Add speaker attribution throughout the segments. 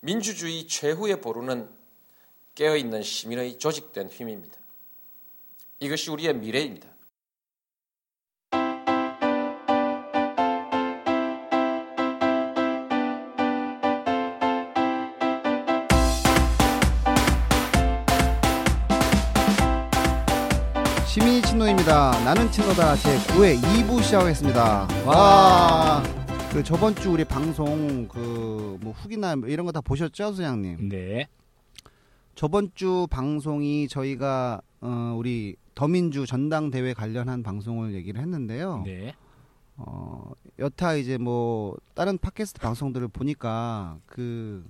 Speaker 1: 민주주의 최후의 보루는 깨어있는 시민의 조직된 힘입니다. 이것이 우리의 미래입니다.
Speaker 2: 시민이 친노입니다. 나는 친노다 제 9회 2부 시작하겠습니다. 와. 그 저번 주 우리 방송 그 뭐 후기나 이런 거 다 보셨죠, 소장님?
Speaker 3: 네.
Speaker 2: 저번 주 방송이 저희가 어 우리 더민주 전당대회 관련한 방송을 얘기를 했는데요.
Speaker 3: 네.
Speaker 2: 어 여타 이제 뭐 다른 팟캐스트 방송들을 보니까 그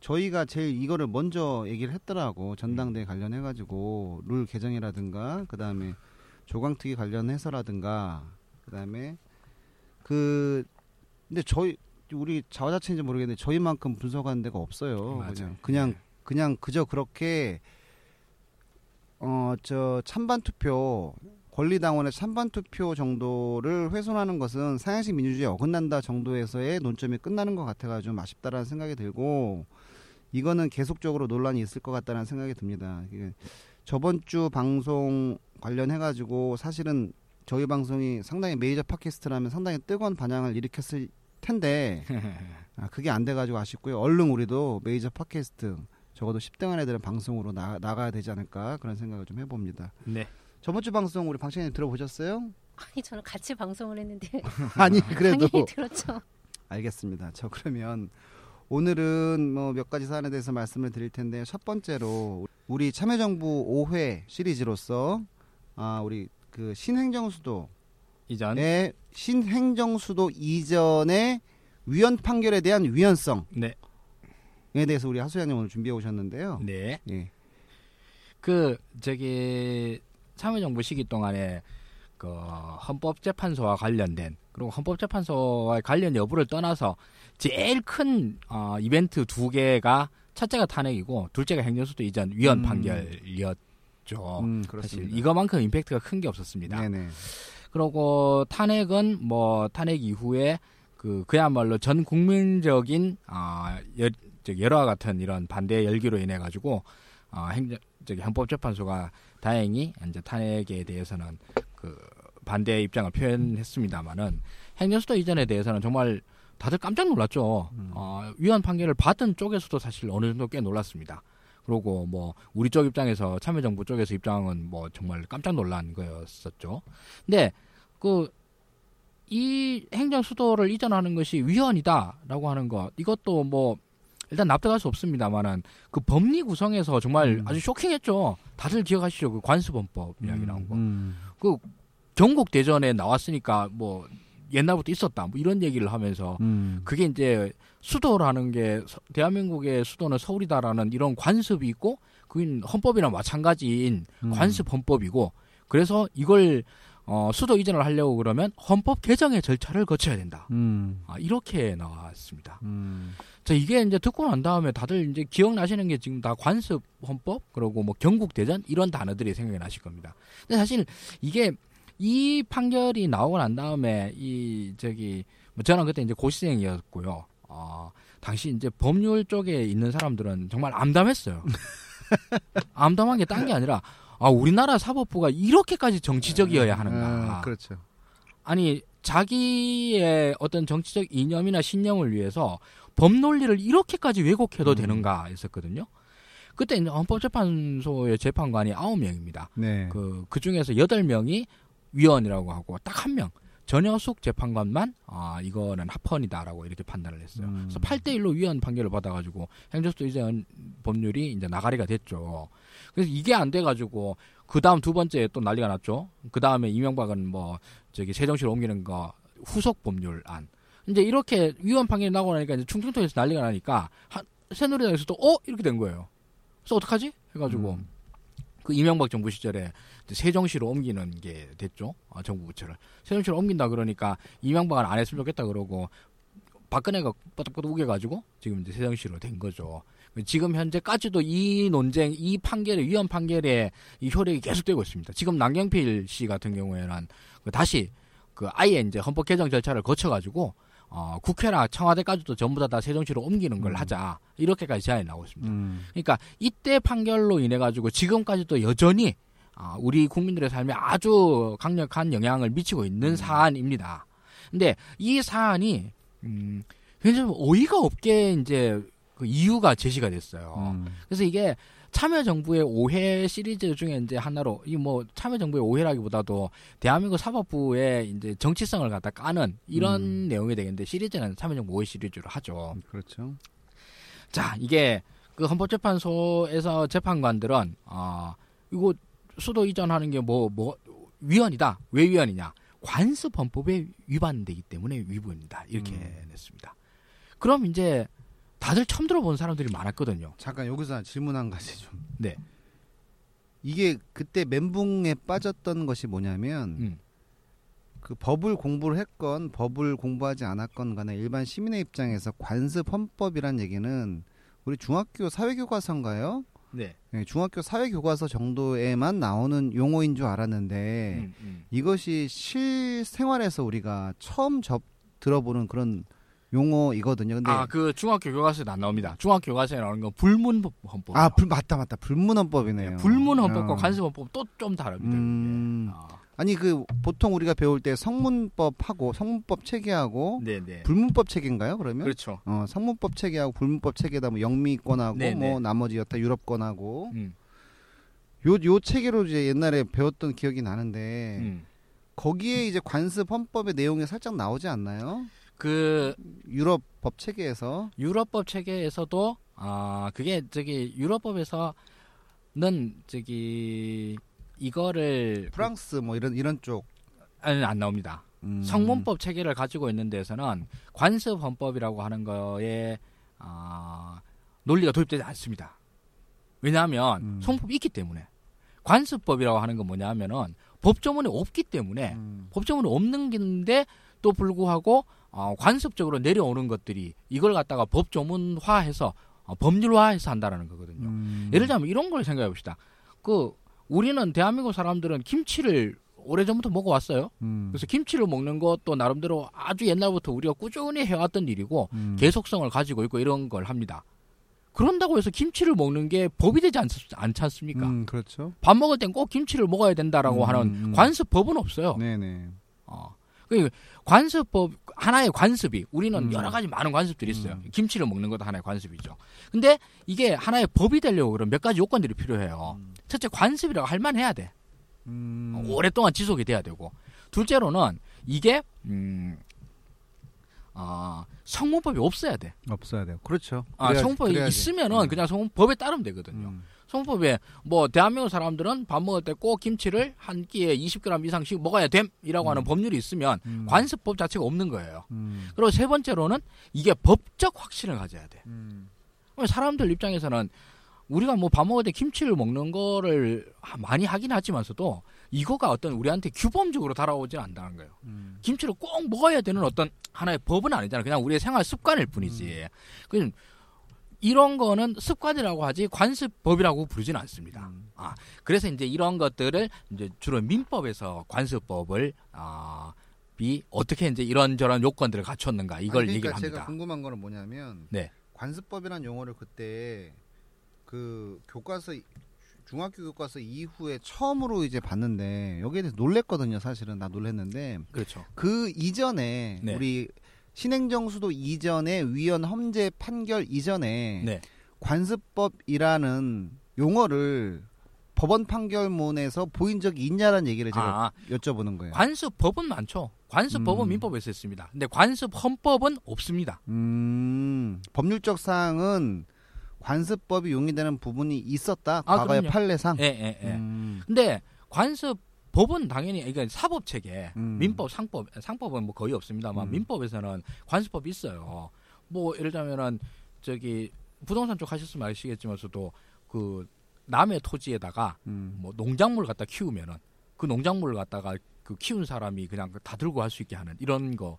Speaker 2: 저희가 제일 이거를 먼저 얘기를 했더라고 전당대회 관련해 가지고 룰 개정이라든가 그다음에 조강특위 관련해서라든가 그다음에 그 근데 저희 우리 자화자찬인지 모르겠는데 저희만큼 분석하는 데가 없어요.
Speaker 3: 맞아요.
Speaker 2: 그냥 그냥
Speaker 3: 네.
Speaker 2: 그냥 그저 그렇게 어 저 찬반 투표 권리당원의 찬반 투표 정도를 훼손하는 것은 사양식 민주주의에 어긋난다 정도에서의 논점이 끝나는 것 같아가지고 좀 아쉽다라는 생각이 들고 이거는 계속적으로 논란이 있을 것 같다는 생각이 듭니다. 저번 주 방송 관련해가지고 사실은 저희 방송이 상당히 메이저 팟캐스트라면 상당히 뜨거운 반향을 일으켰을 텐데 아, 그게 안 돼가지고 아쉽고요. 얼른 우리도 메이저 팟캐스트 적어도 10등 안에 드는 방송으로 나, 나가야 되지 않을까 그런 생각을 좀 해봅니다.
Speaker 3: 네.
Speaker 2: 저번 주 방송 우리 방청님 들어보셨어요?
Speaker 4: 아니 저는 같이 방송을 했는데
Speaker 2: 아니 그래도
Speaker 4: 당연히 들었죠.
Speaker 2: 알겠습니다. 저 그러면 오늘은 뭐 몇 가지 사안에 대해서 말씀을 드릴 텐데 첫 번째로 우리 참여정부 5회 시리즈로서 아 우리 그 신행정수도의
Speaker 3: 이전.
Speaker 2: 신행정수도 이전의 위헌 판결에 대한 위헌성에
Speaker 3: 네.
Speaker 2: 대해서 우리 하수장님 오늘 준비해 오셨는데요.
Speaker 3: 네.
Speaker 2: 예.
Speaker 3: 그 저기 참여정부 시기 동안에 그 헌법재판소와 관련된 그리고 헌법재판소와 관련 여부를 떠나서 제일 큰 어, 이벤트 두 개가 첫째가 탄핵이고 둘째가 행정수도 이전 위헌
Speaker 2: 음.
Speaker 3: 판결이었죠.
Speaker 2: 음,
Speaker 3: 사실. 이거만큼 임팩트가 큰 게 없었습니다.
Speaker 2: 네네.
Speaker 3: 그리고 탄핵은 뭐 탄핵 이후에 그 그야말로 전 국민적인 아 여, 여러와 같은 이런 반대 열기로 인해 가지고 아 행정 저기 헌법재판소가 다행히 이제 탄핵에 대해서는 그 반대 입장을 표현했습니다만은 행정수도 이전에 대해서는 정말 다들 깜짝 놀랐죠.
Speaker 2: 음.
Speaker 3: 어, 위헌 판결을 받은 쪽에서도 사실 어느 정도 꽤 놀랐습니다. 그리고 뭐 우리 쪽 입장에서 참여정부 쪽에서 입장은 뭐 정말 깜짝 놀란 거였었죠. 근데 그 이 행정 수도를 이전하는 것이 위헌이다라고 하는 것 이것도 뭐 일단 납득할 수 없습니다만은 그 법리 구성에서 정말
Speaker 2: 음.
Speaker 3: 아주 쇼킹했죠. 다들 기억하시죠? 그 관수범법 이야기 나온 거.
Speaker 2: 음.
Speaker 3: 전국 대전에 나왔으니까 뭐 옛날부터 있었다. 뭐 이런 얘기를 하면서
Speaker 2: 음.
Speaker 3: 그게 이제 수도라는 게 서- 대한민국의 수도는 서울이다라는 이런 관습이 있고 그건 헌법이랑 마찬가지인
Speaker 2: 음.
Speaker 3: 관습 헌법이고 그래서 이걸 어, 수도 이전을 하려고 그러면 헌법 개정의 절차를 거쳐야 된다.
Speaker 2: 음.
Speaker 3: 아, 이렇게 나왔습니다.
Speaker 2: 음.
Speaker 3: 자, 이게 이제 듣고 난 다음에 다들 이제 기억나시는 게 지금 다 관습 헌법 그리고 뭐 경국 대전 이런 단어들이 생각이 나실 겁니다. 근데 사실 이게 이 판결이 나오고 난 다음에 이 저기 뭐 저는 그때 이제 고시생이었고요. 어, 당시 이제 법률 쪽에 있는 사람들은 정말 암담했어요. 암담한 게 딴 게 아니라 아 우리나라 사법부가 이렇게까지 정치적이어야 하는가?
Speaker 2: 아, 그렇죠.
Speaker 3: 아니 자기의 어떤 정치적 이념이나 신념을 위해서 법 논리를 이렇게까지 왜곡해도
Speaker 2: 음.
Speaker 3: 되는가 했었거든요. 그때 이제 헌법재판소의 재판관이 아홉 명입니다.
Speaker 2: 네.
Speaker 3: 그, 그 중에서 여덟 명이 위원이라고 하고 딱 한 명, 전여숙 재판관만, 아, 이거는 합헌이다라고 이렇게 판단을 했어요.
Speaker 2: 음.
Speaker 3: 그래서 8대 1로 위원 판결을 받아가지고 행정수도 이전 법률이 이제 나가리가 됐죠. 그래서 이게 안 돼가지고 그 다음 두 번째 또 난리가 났죠. 그 다음에 이명박은 뭐 저기 세정시로 옮기는 거 후속 법률안. 이제 이렇게 위원 판결이 나고 나니까 이제 충청도에서 난리가 나니까 한 새누리당에서도 어 이렇게 된 거예요. 그래서 어떡하지? 해가지고
Speaker 2: 음.
Speaker 3: 그 이명박 정부 시절에 세종시로 옮기는 게 됐죠. 어, 정부 부처를 세종시로 옮긴다 그러니까 이명박은 안 했으면 좋겠다 그러고 박근혜가 뻗덕뻗덕 우겨가지고 지금 이제 세종시로 된 거죠. 지금 현재까지도 이 논쟁, 이 판결의 위헌 판결의 이 효력이 계속되고 있습니다. 지금 남경필 씨 같은 경우에는 그 다시 그 아예 이제 헌법 개정 절차를 거쳐가지고 어, 국회나 청와대까지도 전부 다, 다 세종시로 옮기는 걸
Speaker 2: 음.
Speaker 3: 하자 이렇게까지 제안이 나오고 있습니다.
Speaker 2: 음.
Speaker 3: 그러니까 이때 판결로 인해 가지고 지금까지도 여전히 아, 우리 국민들의 삶에 아주 강력한 영향을 미치고 있는
Speaker 2: 음.
Speaker 3: 사안입니다. 근데 이 사안이 음, 굉장히 어이가 없게 이제 그 이유가 제시가 됐어요.
Speaker 2: 음.
Speaker 3: 그래서 이게 참여정부의 오해 시리즈 중에 이제 하나로 이 뭐 참여정부의 오해라기보다도 대한민국 사법부의 이제 정치성을 갖다 까는 이런
Speaker 2: 음.
Speaker 3: 내용이 되겠는데 시리즈는 참여정부 오해 시리즈로 하죠.
Speaker 2: 그렇죠.
Speaker 3: 자, 이게 그 헌법재판소에서 재판관들은 아 이거 수도 이전하는 게뭐뭐 위헌이다. 왜 위헌이냐? 관습 헌법에 위반되기 때문에 위헌이다. 이렇게
Speaker 2: 음.
Speaker 3: 냈습니다. 그럼 이제 다들 처음 들어본 사람들이 많았거든요.
Speaker 2: 잠깐 여기서 질문 한 가지 좀.
Speaker 3: 네.
Speaker 2: 이게 그때 멘붕에 빠졌던 것이 뭐냐면
Speaker 3: 음.
Speaker 2: 그 법을 공부를 했건 법을 공부하지 않았건 간에 일반 시민의 입장에서 관습 헌법이란 얘기는 우리 중학교 사회교과서인가요?
Speaker 3: 네.
Speaker 2: 네, 중학교 사회교과서 정도에만 나오는 용어인 줄 알았는데
Speaker 3: 음, 음.
Speaker 2: 이것이 실생활에서 우리가 처음 접 들어보는 그런 용어이거든요. 근데
Speaker 3: 아, 그 중학교 교과서에 안 나옵니다. 중학교 교과서에 나오는 건 불문 헌법.
Speaker 2: 아, 불, 맞다 맞다 불문헌법이네요.
Speaker 3: 불문 헌법과
Speaker 2: 어.
Speaker 3: 관습 헌법 또 좀 다릅니다.
Speaker 2: 음.
Speaker 3: 아,
Speaker 2: 아니 그 보통 우리가 배울 때 성문법하고 성문법 체계하고
Speaker 3: 네, 네.
Speaker 2: 불문법 체계인가요? 그러면
Speaker 3: 그렇죠.
Speaker 2: 어, 성문법 체계하고 불문법 체계다 뭐 영미권하고
Speaker 3: 네,
Speaker 2: 뭐
Speaker 3: 네.
Speaker 2: 나머지 여타 유럽권하고
Speaker 3: 음.
Speaker 2: 요 요 체계로 이제 옛날에 배웠던 기억이 나는데
Speaker 3: 음.
Speaker 2: 거기에 이제 관습 헌법의 내용이 살짝 나오지 않나요?
Speaker 3: 그
Speaker 2: 유럽 법 체계에서
Speaker 3: 유럽 법 체계에서도 아 그게 저기 유럽 법에서는 저기 이거를
Speaker 2: 프랑스 뭐 이런 이런 쪽
Speaker 3: 아니 안 나옵니다.
Speaker 2: 음.
Speaker 3: 성문법 체계를 가지고 있는 데서는 관습 헌법이라고 하는 거에 아 논리가 도입되지 않습니다. 왜냐하면
Speaker 2: 음.
Speaker 3: 성법이 있기 때문에 관습법이라고 하는 건 뭐냐면은 법조문이 없기 때문에
Speaker 2: 음.
Speaker 3: 법조문이 없는 건데 또 불구하고 어, 관습적으로 내려오는 것들이 이걸 갖다가 법조문화해서 어, 법률화해서 한다라는 거거든요.
Speaker 2: 음.
Speaker 3: 예를 들면 이런 걸 생각해 봅시다. 그 우리는 대한민국 사람들은 김치를 오래전부터 먹어왔어요.
Speaker 2: 음.
Speaker 3: 그래서 김치를 먹는 것도 나름대로 아주 옛날부터 우리가 꾸준히 해왔던 일이고
Speaker 2: 음.
Speaker 3: 계속성을 가지고 있고 이런 걸 합니다. 그런다고 해서 김치를 먹는 게 법이 되지 않, 않지 않습니까?
Speaker 2: 음, 그렇죠.
Speaker 3: 밥 먹을 땐 꼭 김치를 먹어야 된다라고
Speaker 2: 음,
Speaker 3: 하는
Speaker 2: 음.
Speaker 3: 관습법은 없어요.
Speaker 2: 네네.
Speaker 3: 어. 그 관습법 하나의 관습이 우리는
Speaker 2: 음.
Speaker 3: 여러 가지 많은 관습들이 있어요.
Speaker 2: 음.
Speaker 3: 김치를 먹는 것도 하나의 관습이죠. 근데 이게 하나의 법이 되려고 그러면 몇 가지 요건들이 필요해요.
Speaker 2: 음.
Speaker 3: 첫째 관습이라고 할 만해야 돼.
Speaker 2: 음.
Speaker 3: 어, 오랫동안 지속이 돼야 되고 둘째로는 이게 음, 아, 성문법이 없어야 돼.
Speaker 2: 없어야 돼요. 그렇죠.
Speaker 3: 아,
Speaker 2: 그래야지,
Speaker 3: 성문법이
Speaker 2: 그래야지.
Speaker 3: 있으면은
Speaker 2: 음.
Speaker 3: 그냥 성문법에 따르면 되거든요.
Speaker 2: 음.
Speaker 3: 성문법에 뭐 대한민국 사람들은 밥 먹을 때 꼭 김치를 한 끼에 20g 이상씩 먹어야 됨이라고 하는
Speaker 2: 음.
Speaker 3: 법률이 있으면
Speaker 2: 음.
Speaker 3: 관습법 자체가 없는 거예요.
Speaker 2: 음.
Speaker 3: 그리고 세 번째로는 이게 법적 확신을 가져야 돼.
Speaker 2: 음.
Speaker 3: 사람들 입장에서는 우리가 뭐 밥 먹을 때 김치를 먹는 거를 많이 하긴 하지만서도 이거가 어떤 우리한테 규범적으로 달아오지 않는다는 거예요.
Speaker 2: 음.
Speaker 3: 김치를 꼭 먹어야 되는 어떤 하나의 법은 아니잖아. 그냥 우리의 생활 습관일 뿐이지. 그 이런 거는 습관이라고 하지 관습법이라고 부르지는 않습니다.
Speaker 2: 음.
Speaker 3: 아, 그래서 이제 이런 것들을 이제 주로 민법에서 관습법을 아, 비 어떻게 이제 이런저런 요건들을 갖췄는가 이걸
Speaker 2: 아니,
Speaker 3: 얘기를
Speaker 2: 그러니까 제가
Speaker 3: 합니다.
Speaker 2: 궁금한 거는 뭐냐면
Speaker 3: 네.
Speaker 2: 관습법이라는 용어를 그때 그 교과서 중학교 교과서 이후에 처음으로 이제 봤는데 여기에 대해서 놀랬거든요. 사실은 나 놀랬는데
Speaker 3: 그렇죠.
Speaker 2: 그 이전에
Speaker 3: 네.
Speaker 2: 우리 신행정수도 이전에 위헌 험제 판결 이전에
Speaker 3: 네.
Speaker 2: 관습법이라는 용어를 법원 판결문에서 보인 적이 있냐라는 얘기를 제가
Speaker 3: 아,
Speaker 2: 여쭤보는 거예요.
Speaker 3: 관습법은 많죠. 관습법은
Speaker 2: 음.
Speaker 3: 민법에서 있습니다. 근데 관습 헌법은 없습니다.
Speaker 2: 음, 법률적 사항은 관습법이 용이되는 부분이 있었다.
Speaker 3: 아,
Speaker 2: 과거의
Speaker 3: 그럼요.
Speaker 2: 판례상.
Speaker 3: 예, 예, 예.
Speaker 2: 음,
Speaker 3: 근데 관습 법은 당연히 이게 사법 체계,
Speaker 2: 음.
Speaker 3: 민법, 상법, 상법은 뭐 거의 없습니다만
Speaker 2: 음.
Speaker 3: 민법에서는 관습법이 있어요. 뭐 예를 들면은 저기 부동산 쪽 하셨으면 아시겠지만서도 그 남의 토지에다가
Speaker 2: 음.
Speaker 3: 뭐 농작물 갖다 키우면은 그 농작물을 갖다가 그 키운 사람이 그냥 다 들고 할 수 있게 하는 이런 거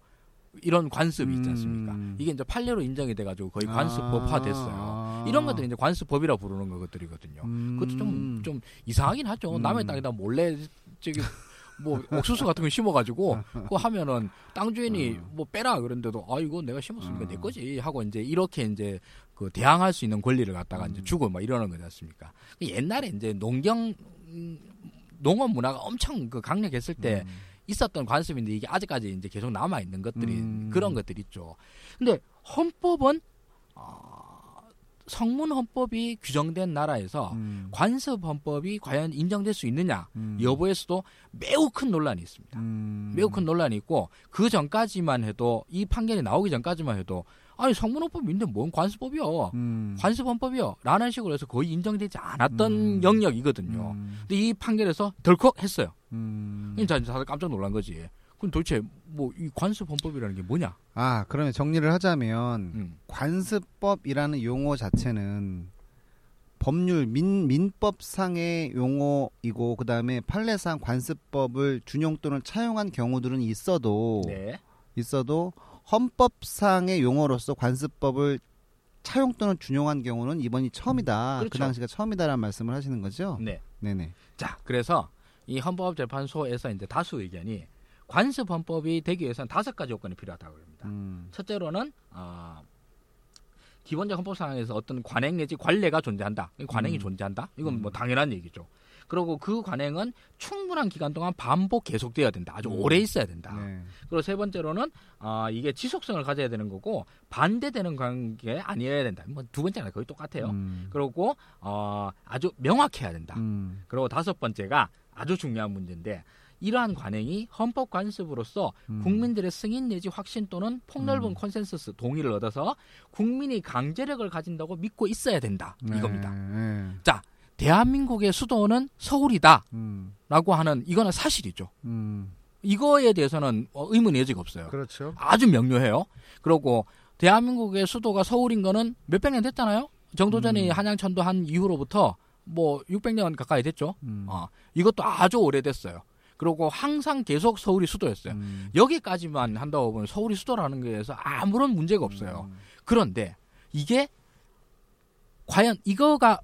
Speaker 3: 이런 관습이 있지 않습니까?
Speaker 2: 음.
Speaker 3: 이게 이제 판례로 인정이 돼가지고 거의 관습법화 됐어요.
Speaker 2: 아.
Speaker 3: 이런 것들이 이제 관습법이라 부르는 것들이거든요.
Speaker 2: 음.
Speaker 3: 그것도 좀, 좀 이상하긴 하죠.
Speaker 2: 음.
Speaker 3: 남의 땅에다 몰래 저기 뭐 옥수수 같은 거 심어가지고 그거 하면은 땅 주인이 뭐 빼라 그런데도 아 이거 내가 심었으니까 내 거지 하고 이제 이렇게 이제 그 대항할 수 있는 권리를 갖다가 이제 주고 막 이러는 거지 않습니까? 옛날에 이제 농경 음, 농업 문화가 엄청 그 강력했을 때 있었던 관습인데 이게 아직까지 이제 계속 남아 있는 것들이
Speaker 2: 음.
Speaker 3: 그런 것들이 있죠. 근데 헌법은 어, 성문 헌법이 규정된 나라에서
Speaker 2: 음.
Speaker 3: 관습 헌법이 과연 인정될 수 있느냐
Speaker 2: 음.
Speaker 3: 여부에서도 매우 큰 논란이 있습니다.
Speaker 2: 음.
Speaker 3: 매우 큰 논란이 있고 그 전까지만 해도 이 판결이 나오기 전까지만 해도 아니 성문 헌법인데 뭔 관습법이요
Speaker 2: 음.
Speaker 3: 관습 헌법이요 라는 식으로 해서 거의 인정되지 않았던
Speaker 2: 음.
Speaker 3: 영역이거든요.
Speaker 2: 음.
Speaker 3: 근데 이 판결에서 덜컥 했어요.
Speaker 2: 음.
Speaker 3: 그러니까 다들 깜짝 놀란 거지. 그럼 도대체 뭐 이 관습헌법이라는 게 뭐냐?
Speaker 2: 아 그러면 정리를 하자면
Speaker 3: 음.
Speaker 2: 관습법이라는 용어 자체는 법률 민 민법상의 용어이고 그 다음에 판례상 관습법을 준용 또는 차용한 경우들은 있어도
Speaker 3: 네.
Speaker 2: 있어도 헌법상의 용어로서 관습법을 차용 또는 준용한 경우는 이번이 처음이다. 그
Speaker 3: 그렇죠.
Speaker 2: 당시가 처음이다라는 말씀을 하시는 거죠.
Speaker 3: 네.
Speaker 2: 네네.
Speaker 3: 자, 그래서 이 헌법재판소에서 이제 다수 의견이 관습 헌법이 되기 위해서는 다섯 가지 요건이 필요하다고 합니다.
Speaker 2: 음.
Speaker 3: 첫째로는 어, 기본적 헌법 상황에서 어떤 관행 내지 관례가 존재한다. 이 관행이
Speaker 2: 음.
Speaker 3: 존재한다. 이건 뭐
Speaker 2: 음.
Speaker 3: 당연한 얘기죠. 그리고 그 관행은 충분한 기간 동안 반복 계속돼야 된다. 아주
Speaker 2: 음.
Speaker 3: 오래 있어야 된다.
Speaker 2: 네.
Speaker 3: 그리고 세 번째로는 어, 이게 지속성을 가져야 되는 거고 반대되는 관계 아니어야 된다. 뭐 두 번째는 거의 똑같아요.
Speaker 2: 음.
Speaker 3: 그리고 어, 아주 명확해야 된다.
Speaker 2: 음.
Speaker 3: 그리고 다섯 번째가 아주 중요한 문제인데 이러한 관행이 헌법 관습으로서
Speaker 2: 음.
Speaker 3: 국민들의 승인 내지 확신 또는 폭넓은
Speaker 2: 음.
Speaker 3: 컨센서스 동의를 얻어서 국민이 강제력을 가진다고 믿고 있어야 된다
Speaker 2: 네,
Speaker 3: 이겁니다.
Speaker 2: 네.
Speaker 3: 대한민국의 수도는 서울이다라고
Speaker 2: 음.
Speaker 3: 하는 이거는 사실이죠.
Speaker 2: 음.
Speaker 3: 이거에 대해서는 어, 의문의 여지가 없어요.
Speaker 2: 그렇죠.
Speaker 3: 아주 명료해요. 그리고 대한민국의 수도가 서울인 거는 몇백 년 됐잖아요. 정도전이
Speaker 2: 음.
Speaker 3: 한양천도 한 이후로부터 뭐 600년 가까이 됐죠.
Speaker 2: 음.
Speaker 3: 어, 이것도 아주 오래됐어요. 그리고 항상 계속 서울이 수도였어요.
Speaker 2: 음.
Speaker 3: 여기까지만 한다고 보면 서울이 수도라는 거에서 아무런 문제가 없어요.
Speaker 2: 음.
Speaker 3: 그런데 이게 과연 이거가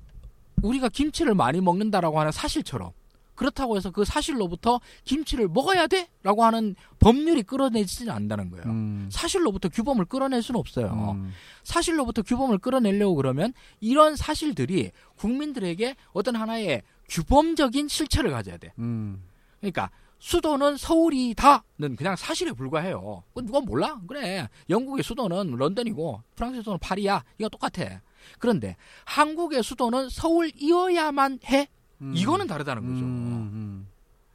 Speaker 3: 우리가 김치를 많이 먹는다라고 하는 사실처럼 그렇다고 해서 그 사실로부터 김치를 먹어야 돼 라고 하는 법률이 끌어내지는 않는다는 거예요.
Speaker 2: 음.
Speaker 3: 사실로부터 규범을 끌어낼 수는 없어요.
Speaker 2: 음.
Speaker 3: 사실로부터 규범을 끌어내려고 그러면 이런 사실들이 국민들에게 어떤 하나의 규범적인 실체를 가져야 돼.
Speaker 2: 음.
Speaker 3: 그러니까 수도는 서울이다는 그냥 사실에 불과해요. 그건 누가 몰라? 그래. 영국의 수도는 런던이고 프랑스의 수도는 파리야. 이거 똑같아. 그런데 한국의 수도는 서울이어야만 해.
Speaker 2: 음.
Speaker 3: 이거는 다르다는 거죠.
Speaker 2: 음.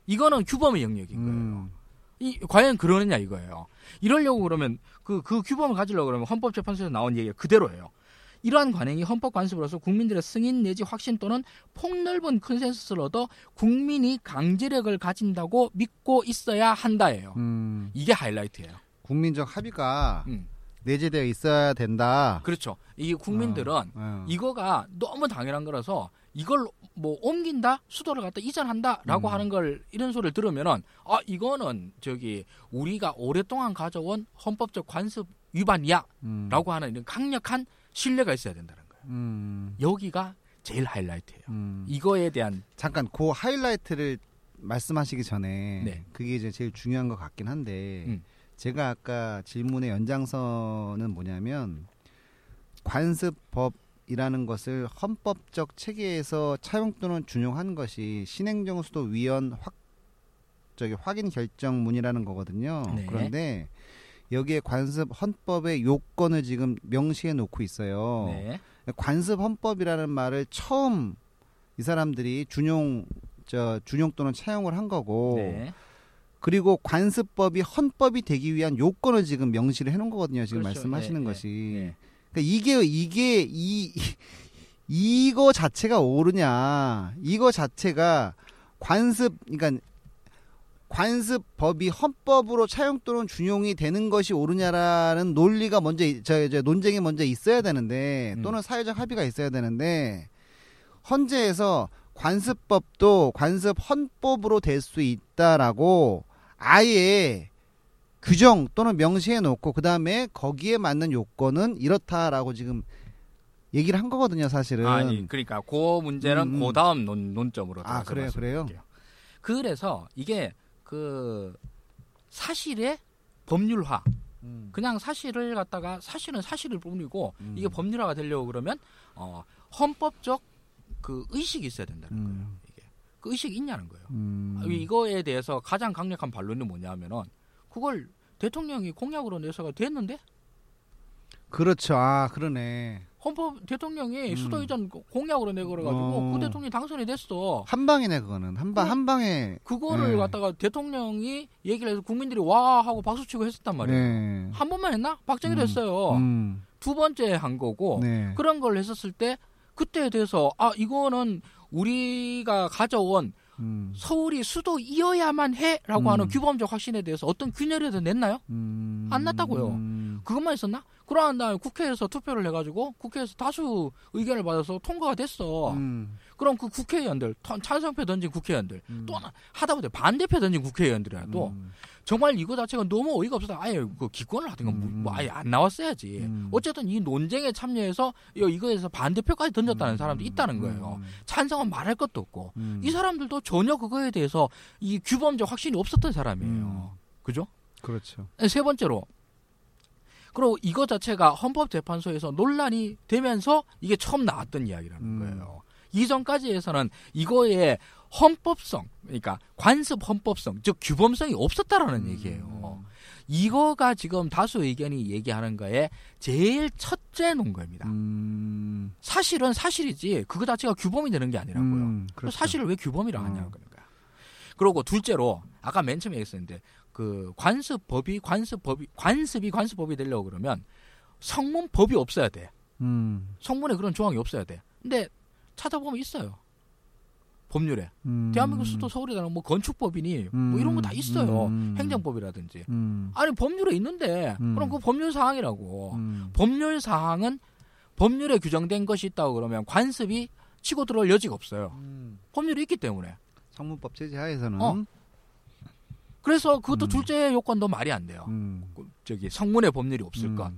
Speaker 3: 이거는 규범의 영역인
Speaker 2: 음.
Speaker 3: 거예요.
Speaker 2: 음.
Speaker 3: 이 과연 그러느냐 이거예요. 이러려고 그러면 그 그 규범을 가지려고 그러면 헌법재판소에서 나온 얘기가 그대로예요. 이러한 관행이 헌법 관습으로서 국민들의 승인 내지 확신 또는 폭넓은 컨센서스를 얻어 국민이 강제력을 가진다고 믿고 있어야 한다예요.
Speaker 2: 음.
Speaker 3: 이게 하이라이트예요.
Speaker 2: 국민적 합의가
Speaker 3: 음.
Speaker 2: 내재되어 있어야 된다.
Speaker 3: 그렇죠. 이 국민들은
Speaker 2: 어.
Speaker 3: 이거가 너무 당연한 거라서 이걸 뭐 옮긴다 수도를 갖다 이전한다라고
Speaker 2: 음.
Speaker 3: 하는 걸 이런 소리를 들으면은 아 이거는 저기 우리가 오랫동안 가져온 헌법적 관습 위반이야라고
Speaker 2: 음.
Speaker 3: 하는 이런 강력한 신뢰가 있어야 된다는 거예요.
Speaker 2: 음.
Speaker 3: 여기가 제일 하이라이트예요.
Speaker 2: 음.
Speaker 3: 이거에 대한
Speaker 2: 잠깐 그 하이라이트를 말씀하시기 전에
Speaker 3: 네.
Speaker 2: 그게 이제 제일 중요한 것 같긴 한데
Speaker 3: 음.
Speaker 2: 제가 아까 질문의 연장선은 뭐냐면 관습법이라는 것을 헌법적 체계에서 차용 또는 준용한 것이 신행정수도 위원 확 저기 확인 결정문이라는 거거든요.
Speaker 3: 네.
Speaker 2: 그런데 여기에 관습 헌법의 요건을 지금 명시해 놓고 있어요.
Speaker 3: 네.
Speaker 2: 관습 헌법이라는 말을 처음 이 사람들이 준용 저 준용 또는 차용을 한 거고
Speaker 3: 네.
Speaker 2: 그리고 관습법이 헌법이 되기 위한 요건을 지금 명시를 해놓은 거거든요. 지금
Speaker 3: 그렇죠.
Speaker 2: 말씀하시는
Speaker 3: 네,
Speaker 2: 것이
Speaker 3: 네.
Speaker 2: 그러니까 이게 이게 이 이거 자체가 옳으냐 이거 자체가 관습 그러니까 관습법이 헌법으로 차용 또는 준용이 되는 것이 옳으냐라는 논리가 먼저 이- 저, 저 논쟁이 먼저 있어야 되는데
Speaker 3: 음.
Speaker 2: 또는 사회적 합의가 있어야 되는데 헌재에서 관습법도 관습 헌법으로 될 수 있다라고 아예 규정 또는 명시해 놓고 그 다음에 거기에 맞는 요건은 이렇다라고 지금 얘기를 한 거거든요, 사실은.
Speaker 3: 아니 그러니까 그 문제는
Speaker 2: 음, 음.
Speaker 3: 그 다음 논, 논점으로
Speaker 2: 아, 그래요, 그래요?
Speaker 3: 그래서 이게 그 사실의 법률화
Speaker 2: 음.
Speaker 3: 그냥 사실을 갖다가 사실은 사실일 뿐이고
Speaker 2: 음.
Speaker 3: 이게 법률화가 되려고 그러면 어 헌법적 그 의식이 있어야 된다는
Speaker 2: 음.
Speaker 3: 거예요. 이게 그 의식이 있냐는 거예요.
Speaker 2: 음.
Speaker 3: 아, 이거에 대해서 가장 강력한 반론이 뭐냐면은 그걸 대통령이 공약으로 내서가 됐는데
Speaker 2: 그렇죠. 아 그러네.
Speaker 3: 헌법 대통령이
Speaker 2: 음.
Speaker 3: 수도 이전 공약으로 내고 그래가지고
Speaker 2: 어.
Speaker 3: 그 대통령이 당선이 됐어.
Speaker 2: 한 방이네 그거는 한방
Speaker 3: 그래.
Speaker 2: 한 방에.
Speaker 3: 그거를
Speaker 2: 네.
Speaker 3: 갖다가 대통령이 얘기를 해서 국민들이 와 하고 박수 치고 했었단 말이에요.
Speaker 2: 네.
Speaker 3: 한 번만 했나? 박정희도
Speaker 2: 음.
Speaker 3: 했어요.
Speaker 2: 음.
Speaker 3: 두 번째 한 거고
Speaker 2: 네.
Speaker 3: 그런 걸 했었을 때 그때에 대해서 아 이거는 우리가 가져온
Speaker 2: 음.
Speaker 3: 서울이 수도이어야만 해라고
Speaker 2: 음.
Speaker 3: 하는 규범적 확신에 대해서 어떤 균열이라도 냈나요?
Speaker 2: 음.
Speaker 3: 안 났다고요.
Speaker 2: 음.
Speaker 3: 그것만 있었나? 그러한 다음에 국회에서 투표를 해가지고 국회에서 다수 의견을 받아서 통과가 됐어.
Speaker 2: 음.
Speaker 3: 그럼 그 국회의원들 턴- 찬성표 던진 국회의원들
Speaker 2: 음.
Speaker 3: 또 하나 하다못해 반대표 던진 국회의원들이라도
Speaker 2: 음.
Speaker 3: 정말 이거 자체가 너무 어이가 없어서 아예 그 기권을 하든가 뭐-
Speaker 2: 음.
Speaker 3: 뭐 아예 안 나왔어야지.
Speaker 2: 음.
Speaker 3: 어쨌든 이 논쟁에 참여해서 이- 이거에서 반대표까지 던졌다는
Speaker 2: 음.
Speaker 3: 사람도 있다는 거예요.
Speaker 2: 음.
Speaker 3: 찬성은 말할 것도 없고
Speaker 2: 음.
Speaker 3: 이 사람들도 전혀 그거에 대해서 이 규범적 확신이 없었던 사람이에요.
Speaker 2: 음.
Speaker 3: 그죠?
Speaker 2: 그렇죠.
Speaker 3: 세 번째로 그리고 이거 자체가 헌법재판소에서 논란이 되면서 이게 처음 나왔던 이야기라는
Speaker 2: 음.
Speaker 3: 거예요. 이전까지 해서는 이거의 헌법성, 그러니까 관습 헌법성, 즉 규범성이 없었다라는
Speaker 2: 음.
Speaker 3: 얘기예요. 이거가 지금 다수 의견이 얘기하는 거에 제일 첫째 논거입니다.
Speaker 2: 음.
Speaker 3: 사실은 사실이지 그거 자체가 규범이 되는 게 아니라고요.
Speaker 2: 음. 그렇죠.
Speaker 3: 사실을 왜 규범이라고
Speaker 2: 어.
Speaker 3: 거니까. 그리고 둘째로 아까 맨 처음에 얘기했었는데 그 관습법이 관습법이 관습이 관습법이 되려고 그러면 성문법이 없어야 돼.
Speaker 2: 음.
Speaker 3: 성문에 그런 조항이 없어야 돼. 근데 찾아보면 있어요. 법률에.
Speaker 2: 음.
Speaker 3: 대한민국 수도 서울이라는 뭐 건축법이니 뭐 이런 거 다 있어요.
Speaker 2: 음.
Speaker 3: 행정법이라든지.
Speaker 2: 음.
Speaker 3: 아니 법률에 있는데
Speaker 2: 음.
Speaker 3: 그럼 그 법률 사항이라고.
Speaker 2: 음.
Speaker 3: 법률 사항은 법률에 규정된 것이 있다고 그러면 관습이 치고 들어올 여지가 없어요.
Speaker 2: 음.
Speaker 3: 법률이 있기 때문에.
Speaker 2: 성문법 제지하에서는
Speaker 3: 어. 그래서 그것도
Speaker 2: 음.
Speaker 3: 둘째 요건도 말이 안 돼요.
Speaker 2: 음.
Speaker 3: 그 저기 성문에 법률이 없을 것.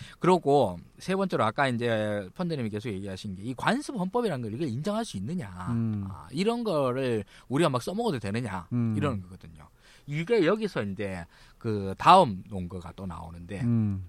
Speaker 2: 음.
Speaker 3: 그러고 세 번째로 아까 이제 펀드님이 계속 얘기하신 게 이 관습 헌법이라는 걸 이걸 인정할 수 있느냐
Speaker 2: 음.
Speaker 3: 아, 이런 거를 우리가 막 써먹어도 되느냐
Speaker 2: 음.
Speaker 3: 이런 거거든요. 이게 여기서 이제 그 다음 논거가 또 나오는데
Speaker 2: 음.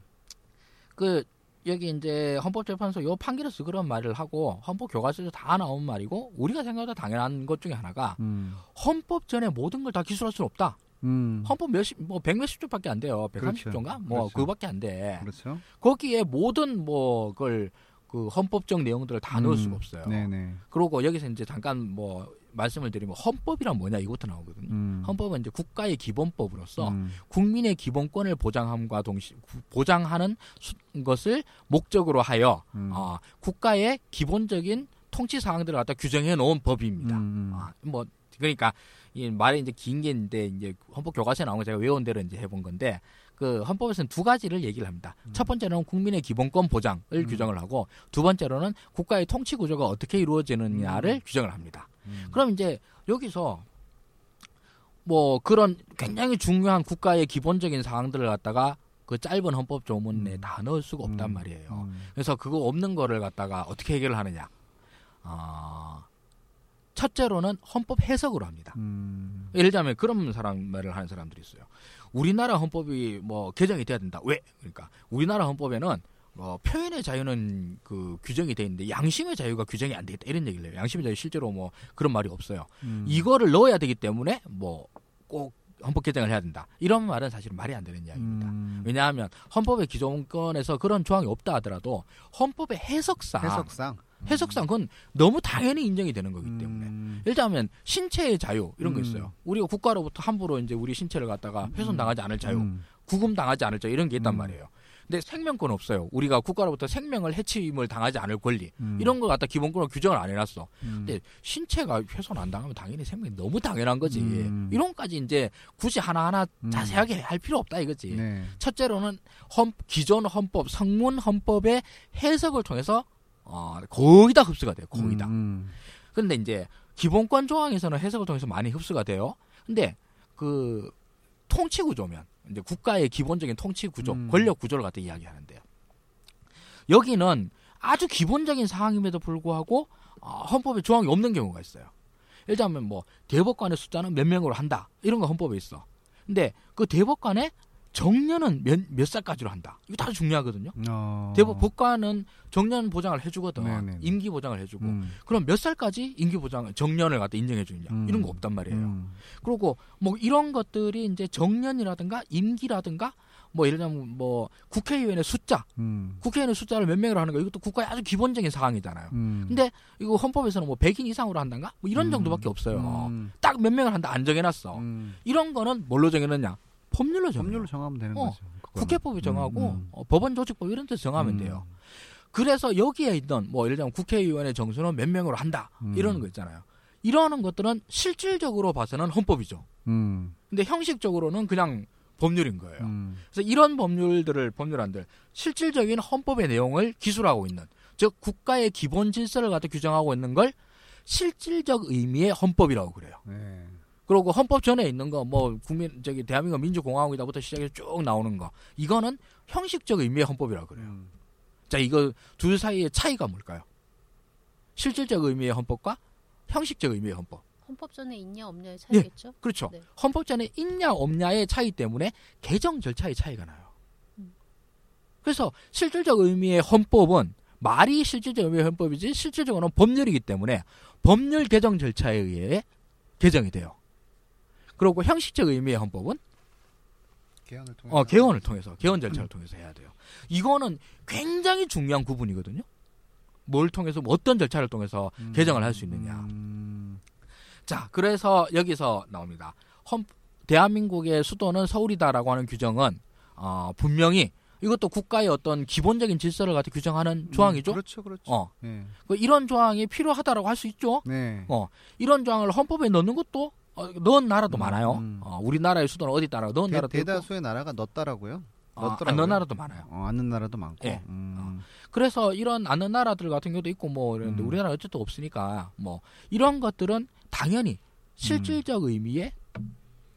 Speaker 3: 그 여기 이제 헌법재판소 요 판결에서 그런 말을 하고 헌법 교과서에서 다 나온 말이고 우리가 생각해도 당연한 것 중에 하나가
Speaker 2: 음.
Speaker 3: 헌법 전에 모든 걸 다 기술할 수는 없다.
Speaker 2: 음.
Speaker 3: 헌법 몇십 뭐 백 몇십 조밖에 안 돼요.
Speaker 2: 그렇죠.
Speaker 3: 130조인가? 뭐
Speaker 2: 그렇죠.
Speaker 3: 그거밖에 안 돼.
Speaker 2: 그렇죠.
Speaker 3: 거기에 모든 뭐 그걸 그 헌법적 내용들을 다 넣을
Speaker 2: 음.
Speaker 3: 수가 없어요.
Speaker 2: 네네.
Speaker 3: 그리고 여기서 이제 잠깐 뭐 말씀을 드리면 헌법이란 뭐냐 이것도 나오거든요.
Speaker 2: 음.
Speaker 3: 헌법은 이제 국가의 기본법으로서
Speaker 2: 음.
Speaker 3: 국민의 기본권을 보장함과 동시 구- 보장하는 수- 것을 목적으로 하여
Speaker 2: 음.
Speaker 3: 어, 국가의 기본적인 통치 사항들을 갖다 규정해 놓은 법입니다.
Speaker 2: 음.
Speaker 3: 아, 뭐 그러니까 이 말이 이제 긴 게 있는데 이제 헌법 교과서에 나온 거 제가 외운 대로 이제 해본 건데 그 헌법에서는 두 가지를 얘기를 합니다. 첫 번째로는 국민의 기본권 보장을
Speaker 2: 음.
Speaker 3: 규정을 하고 두 번째로는 국가의 통치 구조가 어떻게 이루어지느냐를
Speaker 2: 음.
Speaker 3: 규정을 합니다.
Speaker 2: 음.
Speaker 3: 그럼 이제 여기서 뭐 그런 굉장히 중요한 국가의 기본적인 사항들을 갖다가 그 짧은 헌법 조문에
Speaker 2: 음.
Speaker 3: 다 넣을 수가 없단
Speaker 2: 음.
Speaker 3: 말이에요.
Speaker 2: 음.
Speaker 3: 그래서 그거 없는 거를 갖다가 어떻게 해결을 하느냐? 아, 첫째로는 헌법 해석으로 합니다.
Speaker 2: 음.
Speaker 3: 예를 들자면 그런 사람 말을 하는 사람들이 있어요. 우리나라 헌법이 뭐 개정이 돼야 된다. 왜? 그러니까 우리나라 헌법에는 어, 표현의 자유는 그 규정이 돼 있는데 양심의 자유가 규정이 안 되겠다 이런 얘기를 해요. 양심의 자유 실제로 뭐 그런 말이 없어요.
Speaker 2: 음.
Speaker 3: 이거를 넣어야 되기 때문에 뭐 꼭 헌법 개정을 해야 된다. 이런 말은 사실 말이 안 되는 이야기입니다.
Speaker 2: 음.
Speaker 3: 왜냐하면 헌법의 기존권에서 그런 조항이 없다 하더라도 헌법의 해석상
Speaker 2: 해석상
Speaker 3: 해석상 그건 너무 당연히 인정이 되는 거기 때문에
Speaker 2: 음.
Speaker 3: 일단은 신체의 자유 이런 거
Speaker 2: 음.
Speaker 3: 있어요. 우리가 국가로부터 함부로 이제 우리 신체를 갖다가 훼손당하지 않을 자유,
Speaker 2: 음.
Speaker 3: 구금당하지 않을 자유 이런 게 있단
Speaker 2: 음.
Speaker 3: 말이에요. 근데 생명권 없어요. 우리가 국가로부터 생명을 해침을 당하지 않을 권리
Speaker 2: 음.
Speaker 3: 이런 걸 갖다 기본권으로 규정을 안 해놨어.
Speaker 2: 음.
Speaker 3: 근데 신체가 훼손 안 당하면 당연히 생명이 너무 당연한 거지.
Speaker 2: 음.
Speaker 3: 이런 것까지 이제 굳이 하나 하나
Speaker 2: 음.
Speaker 3: 자세하게 할 필요 없다 이거지.
Speaker 2: 네.
Speaker 3: 첫째로는 헌, 기존 헌법, 성문 헌법의 해석을 통해서 어, 거의 다 흡수가 돼요. 거의 다.
Speaker 2: 음.
Speaker 3: 근데 이제 기본권 조항에서는 해석을 통해서 많이 흡수가 돼요. 근데 그 통치 구조면 이제 국가의 기본적인 통치 구조,
Speaker 2: 음.
Speaker 3: 권력 구조를 갖다 이야기하는데요. 여기는 아주 기본적인 사항임에도 불구하고 어, 헌법에 조항이 없는 경우가 있어요. 예를 들면 뭐 대법관의 숫자는 몇 명으로 한다 이런 거 헌법에 있어. 근데 그 대법관의 정년은 몇, 몇 살까지로 한다. 이거 다 중요하거든요.
Speaker 2: 어.
Speaker 3: 대법 법관은 정년 보장을 해주거든.
Speaker 2: 네네네.
Speaker 3: 임기 보장을 해주고.
Speaker 2: 음.
Speaker 3: 그럼 몇 살까지 임기 보장 정년을 갖다 인정해 주느냐
Speaker 2: 음.
Speaker 3: 이런 거 없단 말이에요.
Speaker 2: 음.
Speaker 3: 그리고 뭐 이런 것들이 이제 정년이라든가 임기라든가 뭐 예를 들면 뭐 국회의원의 숫자,
Speaker 2: 음.
Speaker 3: 국회의원의 숫자를 몇 명으로 하는 거 이것도 국가의 아주 기본적인 사항이잖아요.
Speaker 2: 음.
Speaker 3: 근데 이거 헌법에서는 뭐 100인 이상으로 한단가? 뭐 이런
Speaker 2: 음.
Speaker 3: 정도밖에 없어요.
Speaker 2: 음.
Speaker 3: 딱몇 명을 한다 안 정해놨어.
Speaker 2: 음.
Speaker 3: 이런 거는 뭘로 정해놨냐? 법률로 정해.
Speaker 2: 법률로 정하면 되는
Speaker 3: 어,
Speaker 2: 거죠. 그거는.
Speaker 3: 국회법이 정하고
Speaker 2: 음, 음.
Speaker 3: 어, 법원 조직법 이런 데서 정하면
Speaker 2: 음.
Speaker 3: 돼요. 그래서 여기에 있던 뭐 예를 들면 국회의원의 정수는 몇 명으로 한다
Speaker 2: 음.
Speaker 3: 이러는 거 있잖아요. 이러는 것들은 실질적으로 봐서는 헌법이죠.
Speaker 2: 음.
Speaker 3: 근데 형식적으로는 그냥 법률인 거예요.
Speaker 2: 음.
Speaker 3: 그래서 이런 법률들을 법률안들 실질적인 헌법의 내용을 기술하고 있는 즉 국가의 기본 질서를 갖다 규정하고 있는 걸 실질적 의미의 헌법이라고 그래요.
Speaker 2: 네.
Speaker 3: 그리고 헌법 전에 있는 거 뭐 국민 저기 대한민국 민주공화국이다부터 시작해서 쭉 나오는 거 이거는 형식적 의미의 헌법이라고 그래요.
Speaker 2: 음.
Speaker 3: 자 이거 둘 사이의 차이가 뭘까요? 실질적 의미의 헌법과 형식적 의미의 헌법.
Speaker 4: 헌법 전에 있냐 없냐의 차이겠죠.
Speaker 3: 그렇죠.
Speaker 4: 네.
Speaker 3: 헌법 전에 있냐 없냐의 차이 때문에 개정 절차의 차이가 나요.
Speaker 4: 음.
Speaker 3: 그래서 실질적 의미의 헌법은 말이 실질적 의미의 헌법이지 실질적으로는 법률이기 때문에 법률 개정 절차에 의해 개정이 돼요. 그리고 형식적 의미의 헌법은
Speaker 2: 개헌을 통해서.
Speaker 3: 어, 개헌을 통해서 개헌 절차를 통해서 해야 돼요. 이거는 굉장히 중요한 구분이거든요. 뭘 통해서 뭐 어떤 절차를 통해서
Speaker 2: 음.
Speaker 3: 개정을 할 수 있느냐.
Speaker 2: 음.
Speaker 3: 자, 그래서 여기서 나옵니다. 헌, 대한민국의 수도는 서울이다라고 하는 규정은 어, 분명히 이것도 국가의 어떤 기본적인 질서를 갖다 규정하는 조항이죠.
Speaker 2: 음, 그렇죠, 그렇죠.
Speaker 3: 어,
Speaker 2: 네.
Speaker 3: 그 이런 조항이 필요하다라고 할 수 있죠.
Speaker 2: 네.
Speaker 3: 어, 이런 조항을 헌법에 넣는 것도 어, 넣은 나라도
Speaker 2: 음,
Speaker 3: 많아요.
Speaker 2: 음.
Speaker 3: 어, 우리나라의 수도는 어디 따라 넣은
Speaker 2: 대,
Speaker 3: 나라도 있고,
Speaker 2: 대다수의 나라가 넣었다라고요.
Speaker 3: 어,
Speaker 2: 넣었더라고요.
Speaker 3: 안 넣은 나라도 많아요.
Speaker 2: 어, 안 넣은 나라도 많고.
Speaker 3: 예.
Speaker 2: 음.
Speaker 3: 그래서 이런 아는 나라들 같은 경우도 있고 뭐 이런데
Speaker 2: 음.
Speaker 3: 우리나라 어쨌든 없으니까 뭐 이런 것들은 당연히 실질적 의미의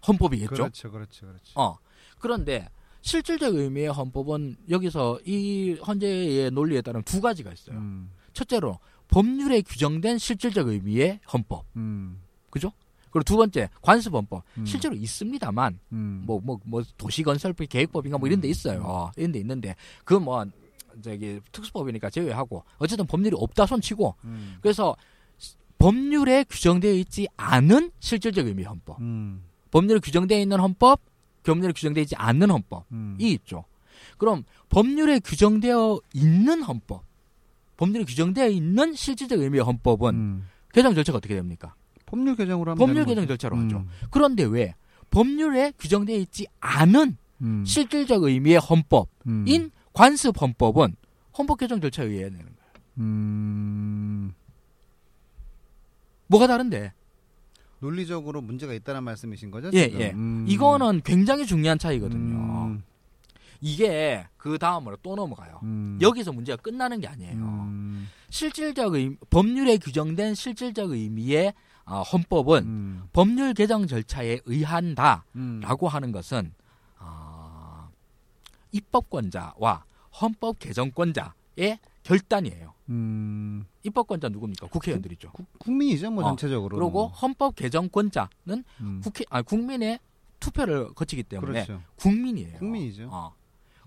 Speaker 3: 헌법이겠죠.
Speaker 2: 그렇죠, 그렇죠, 그렇죠.
Speaker 3: 어. 그런데 실질적 의미의 헌법은 여기서 이 헌재의 논리에 따르면 두 가지가 있어요.
Speaker 2: 음.
Speaker 3: 첫째로 법률에 규정된 실질적 의미의 헌법.
Speaker 2: 음.
Speaker 3: 그죠? 그리고 두 번째 관습헌법.
Speaker 2: 음.
Speaker 3: 실제로 있습니다만
Speaker 2: 음.
Speaker 3: 뭐뭐뭐 도시건설 계획법인가 뭐 이런 데 있어요. 이런 데 있는데 그뭐 저기 특수법이니까 제외하고 어쨌든 법률이 없다 손치고
Speaker 2: 음.
Speaker 3: 그래서 법률에 규정되어 있지 않은 실질적 의미의 헌법.
Speaker 2: 음.
Speaker 3: 법률에 규정되어 있는 헌법, 법률에 규정되어 있지 않는 헌법이
Speaker 2: 음.
Speaker 3: 있죠. 그럼 법률에 규정되어 있는 헌법, 법률에 규정되어 있는 실질적 의미의 헌법은
Speaker 2: 음.
Speaker 3: 개정 절차가 어떻게 됩니까?
Speaker 2: 법률 개정으로 하면
Speaker 3: 법률 개정
Speaker 2: 거죠.
Speaker 3: 절차로
Speaker 2: 음.
Speaker 3: 하죠. 그런데 왜 법률에 규정되어 있지 않은
Speaker 2: 음.
Speaker 3: 실질적 의미의 헌법인
Speaker 2: 음.
Speaker 3: 관습 헌법은 헌법 개정 절차에 의해 내는 거예요.
Speaker 2: 음.
Speaker 3: 뭐가 다른데?
Speaker 2: 논리적으로 문제가 있다는 말씀이신 거죠?
Speaker 3: 예,
Speaker 2: 지금?
Speaker 3: 예.
Speaker 2: 음.
Speaker 3: 이거는 굉장히 중요한 차이거든요.
Speaker 2: 음.
Speaker 3: 이게 그 다음으로 또 넘어가요.
Speaker 2: 음.
Speaker 3: 여기서 문제가 끝나는 게 아니에요.
Speaker 2: 음.
Speaker 3: 실질적 의 법률에 규정된 실질적 의미의 어, 헌법은
Speaker 2: 음.
Speaker 3: 법률 개정 절차에 의한다라고
Speaker 2: 음.
Speaker 3: 하는 것은 어, 입법권자와 헌법 개정권자의 결단이에요.
Speaker 2: 음.
Speaker 3: 입법권자 누굽니까? 국회의원들이죠.
Speaker 2: 국, 국민이죠, 뭐
Speaker 3: 어,
Speaker 2: 전체적으로.
Speaker 3: 그리고 헌법 개정권자는
Speaker 2: 음.
Speaker 3: 국회 아 국민의 투표를 거치기 때문에
Speaker 2: 그렇죠.
Speaker 3: 국민이에요.
Speaker 2: 국민이죠.
Speaker 3: 어.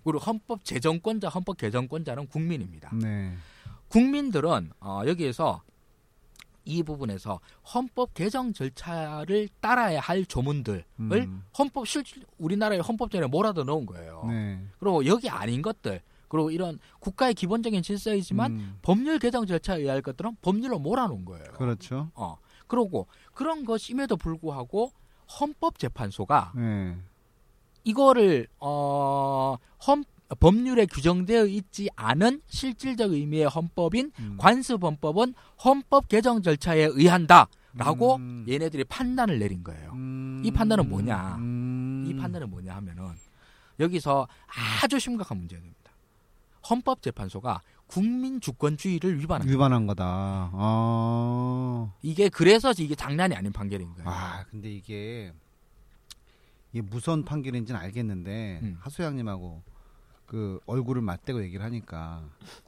Speaker 3: 그리고 헌법 제정권자, 헌법 개정권자는 국민입니다.
Speaker 2: 네.
Speaker 3: 국민들은 어, 여기에서 이 부분에서 헌법 개정 절차를 따라야 할 조문들을
Speaker 2: 음.
Speaker 3: 헌법 실 우리나라의 헌법전에 몰아넣어 놓은 거예요.
Speaker 2: 네.
Speaker 3: 그리고 여기 아닌 것들 그리고 이런 국가의 기본적인 질서이지만
Speaker 2: 음.
Speaker 3: 법률 개정 절차에 의할 것들은 법률로 몰아놓은 거예요.
Speaker 2: 그렇죠.
Speaker 3: 어. 그러고 그런 것임에도 불구하고 헌법재판소가
Speaker 2: 네.
Speaker 3: 이거를 어 헌, 법률에 규정되어 있지 않은 실질적 의미의 헌법인
Speaker 2: 음.
Speaker 3: 관습헌법은 헌법 개정 절차에 의한다라고
Speaker 2: 음.
Speaker 3: 얘네들이 판단을 내린 거예요.
Speaker 2: 음.
Speaker 3: 이 판단은 뭐냐?
Speaker 2: 음.
Speaker 3: 이 판단은 뭐냐 하면은 여기서 아주 심각한 문제가 됩니다. 헌법재판소가 국민 주권주의를 위반한.
Speaker 2: 위반한 거다. 아.
Speaker 3: 이게 그래서 이게 장난이 아닌 판결인 거예요.
Speaker 2: 아, 근데 이게 이게 무선 판결인지는 알겠는데
Speaker 3: 음.
Speaker 2: 하수양님하고 그 얼굴을 맞대고 얘기를 하니까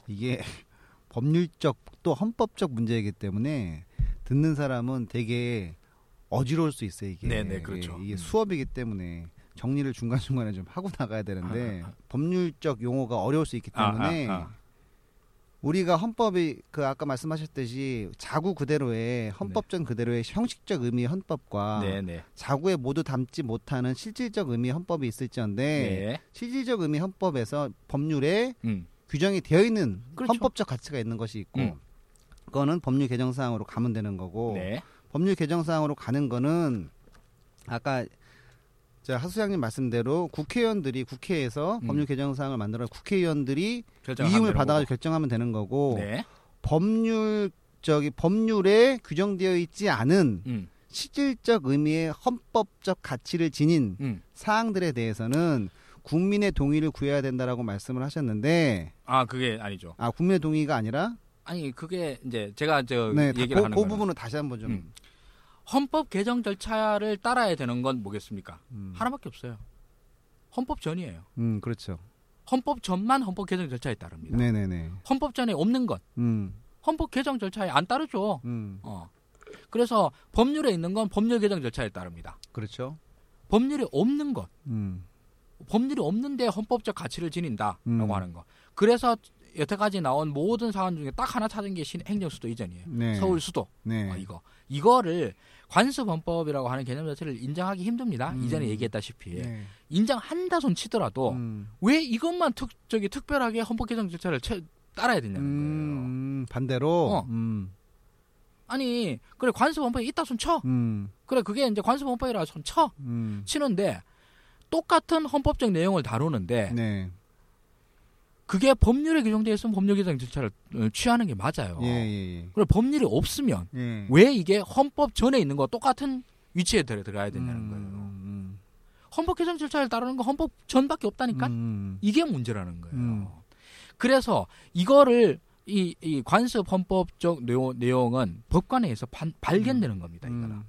Speaker 2: 이게 법률적 또 헌법적 문제이기 때문에 듣는 사람은 되게 어지러울 수 있어요 이게.
Speaker 3: 네네, 그렇죠.
Speaker 2: 이게, 이게
Speaker 3: 음.
Speaker 2: 수업이기 때문에 정리를 중간 중간에 좀 하고 나가야 되는데
Speaker 3: 아, 아, 아.
Speaker 2: 법률적 용어가 어려울 수 있기 때문에
Speaker 3: 아, 아, 아.
Speaker 2: 우리가 헌법이 그 아까 말씀하셨듯이 자구 그대로의 헌법전 그대로의 형식적 의미의 헌법과
Speaker 3: 네, 네.
Speaker 2: 자구에 모두 담지 못하는 실질적 의미의 헌법이 있을지언데
Speaker 3: 네.
Speaker 2: 실질적 의미 헌법에서 법률에
Speaker 3: 음.
Speaker 2: 규정이 되어 있는
Speaker 3: 그렇죠.
Speaker 2: 헌법적 가치가 있는 것이 있고
Speaker 3: 음.
Speaker 2: 그거는 법률 개정 사항으로 가면 되는 거고
Speaker 3: 네.
Speaker 2: 법률 개정 사항으로 가는 거는 아까 저 하수장님 말씀대로 국회의원들이 국회에서
Speaker 3: 음.
Speaker 2: 법률 개정 사항을 만들어 국회의원들이
Speaker 3: 되는 받아가지고.
Speaker 2: 결정하면 되는 거고
Speaker 3: 네.
Speaker 2: 법률 저기 법률에 규정되어 있지 않은
Speaker 3: 음.
Speaker 2: 실질적 의미의 헌법적 가치를 지닌
Speaker 3: 음.
Speaker 2: 사항들에 대해서는 국민의 동의를 구해야 된다라고 말씀을 하셨는데
Speaker 3: 아, 그게 아니죠.
Speaker 2: 아 국민의 동의가 아니라
Speaker 3: 아니, 그게 이제 제가 저
Speaker 2: 네,
Speaker 3: 얘기를
Speaker 2: 그,
Speaker 3: 하는
Speaker 2: 그 부분은 다시 한번 좀
Speaker 3: 음. 헌법 개정 절차를 따라야 되는 건 뭐겠습니까?
Speaker 2: 음,
Speaker 3: 하나밖에 없어요. 헌법 전이에요.
Speaker 2: 음 그렇죠.
Speaker 3: 헌법 전만 헌법 개정 절차에 따릅니다.
Speaker 2: 네네네.
Speaker 3: 헌법 전에 없는 것
Speaker 2: 음,
Speaker 3: 헌법 개정 절차에 안 따르죠.
Speaker 2: 음,
Speaker 3: 어. 그래서 법률에 있는 건 법률 개정 절차에 따릅니다.
Speaker 2: 그렇죠.
Speaker 3: 법률에 없는 것,
Speaker 2: 음,
Speaker 3: 법률이 없는데 헌법적 가치를 지닌다라고
Speaker 2: 음.
Speaker 3: 하는 거. 그래서 여태까지 나온 모든 사안 중에 딱 하나 찾은 게 신- 행정수도 이전이에요.
Speaker 2: 네.
Speaker 3: 서울 수도
Speaker 2: 네.
Speaker 3: 어, 이거 이거를 관습헌법이라고 하는 개념 자체를 인정하기 힘듭니다.
Speaker 2: 음.
Speaker 3: 이전에 얘기했다시피
Speaker 2: 네.
Speaker 3: 인정한다 손 치더라도
Speaker 2: 음,
Speaker 3: 왜 이것만 특 저기 특별하게 헌법 개정 절차를 채- 따라야 되냐는 거예요.
Speaker 2: 음, 반대로.
Speaker 3: 어.
Speaker 2: 음,
Speaker 3: 아니 그래 관습헌법에 있다 손 쳐.
Speaker 2: 음,
Speaker 3: 그래 그게 이제 관습헌법이라 손 쳐.
Speaker 2: 음,
Speaker 3: 치는데 똑같은 헌법적 내용을 다루는데
Speaker 2: 네.
Speaker 3: 그게 법률에 규정되어 있으면 법률 개정 절차를 어, 취하는 게 맞아요.
Speaker 2: 예, 예, 예.
Speaker 3: 그래 법률이 없으면
Speaker 2: 예.
Speaker 3: 왜 이게 헌법 전에 있는 거 똑같은 위치에 들어 들어가야 된다는
Speaker 2: 음,
Speaker 3: 거예요.
Speaker 2: 음,
Speaker 3: 헌법 개정 절차를 따르는 건 헌법 전밖에 없다니까
Speaker 2: 음,
Speaker 3: 이게 문제라는 거예요.
Speaker 2: 음.
Speaker 3: 그래서 이거를 이, 이 관습 헌법적 내용, 내용 은 법관에 의해서 반- 발견되는 겁니다. 이거는
Speaker 2: 음,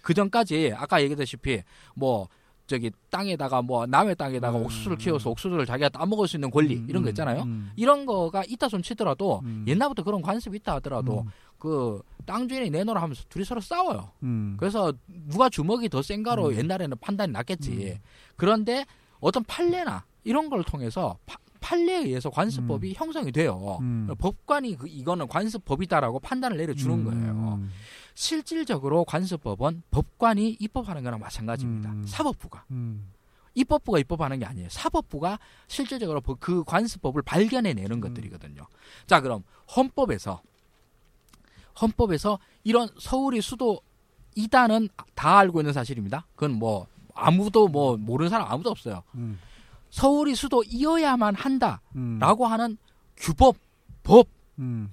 Speaker 3: 그 전까지 아까 얘기했다시피 뭐 저기 땅에다가 뭐 남의 땅에다가
Speaker 2: 음,
Speaker 3: 옥수수를
Speaker 2: 음.
Speaker 3: 키워서 옥수수를 자기가 따먹을 수 있는 권리
Speaker 2: 음,
Speaker 3: 이런 거 있잖아요.
Speaker 2: 음,
Speaker 3: 이런 거가 있다 손 치더라도
Speaker 2: 음.
Speaker 3: 옛날부터 그런 관습이 있다 하더라도
Speaker 2: 음,
Speaker 3: 그땅 주인이 내놓으라 하면서 둘이 서로 싸워요.
Speaker 2: 음,
Speaker 3: 그래서 누가 주먹이 더 센가로
Speaker 2: 음.
Speaker 3: 옛날에는 판단이 났겠지.
Speaker 2: 음.
Speaker 3: 그런데 어떤 판례나 이런 걸 통해서 파- 판례에 의해서 관습법이 형성이 돼요.
Speaker 2: 음.
Speaker 3: 법관이 그 이거는 관습법이다라고 판단을 내려주는
Speaker 2: 음,
Speaker 3: 거예요.
Speaker 2: 음,
Speaker 3: 실질적으로 관습법은 법관이 입법하는 거랑 마찬가지입니다.
Speaker 2: 음.
Speaker 3: 사법부가
Speaker 2: 음,
Speaker 3: 입법부가 입법하는 게 아니에요. 사법부가 실질적으로 법- 그 관습법을 발견해내는
Speaker 2: 음.
Speaker 3: 것들이거든요. 자, 그럼 헌법에서 헌법에서 이런 서울이 수도이다는 다 알고 있는 사실입니다. 그건 뭐 아무도 뭐 모르는 사람 아무도 없어요.
Speaker 2: 음,
Speaker 3: 서울이 수도이어야만 한다라고
Speaker 2: 음,
Speaker 3: 하는 규법 법
Speaker 2: 음,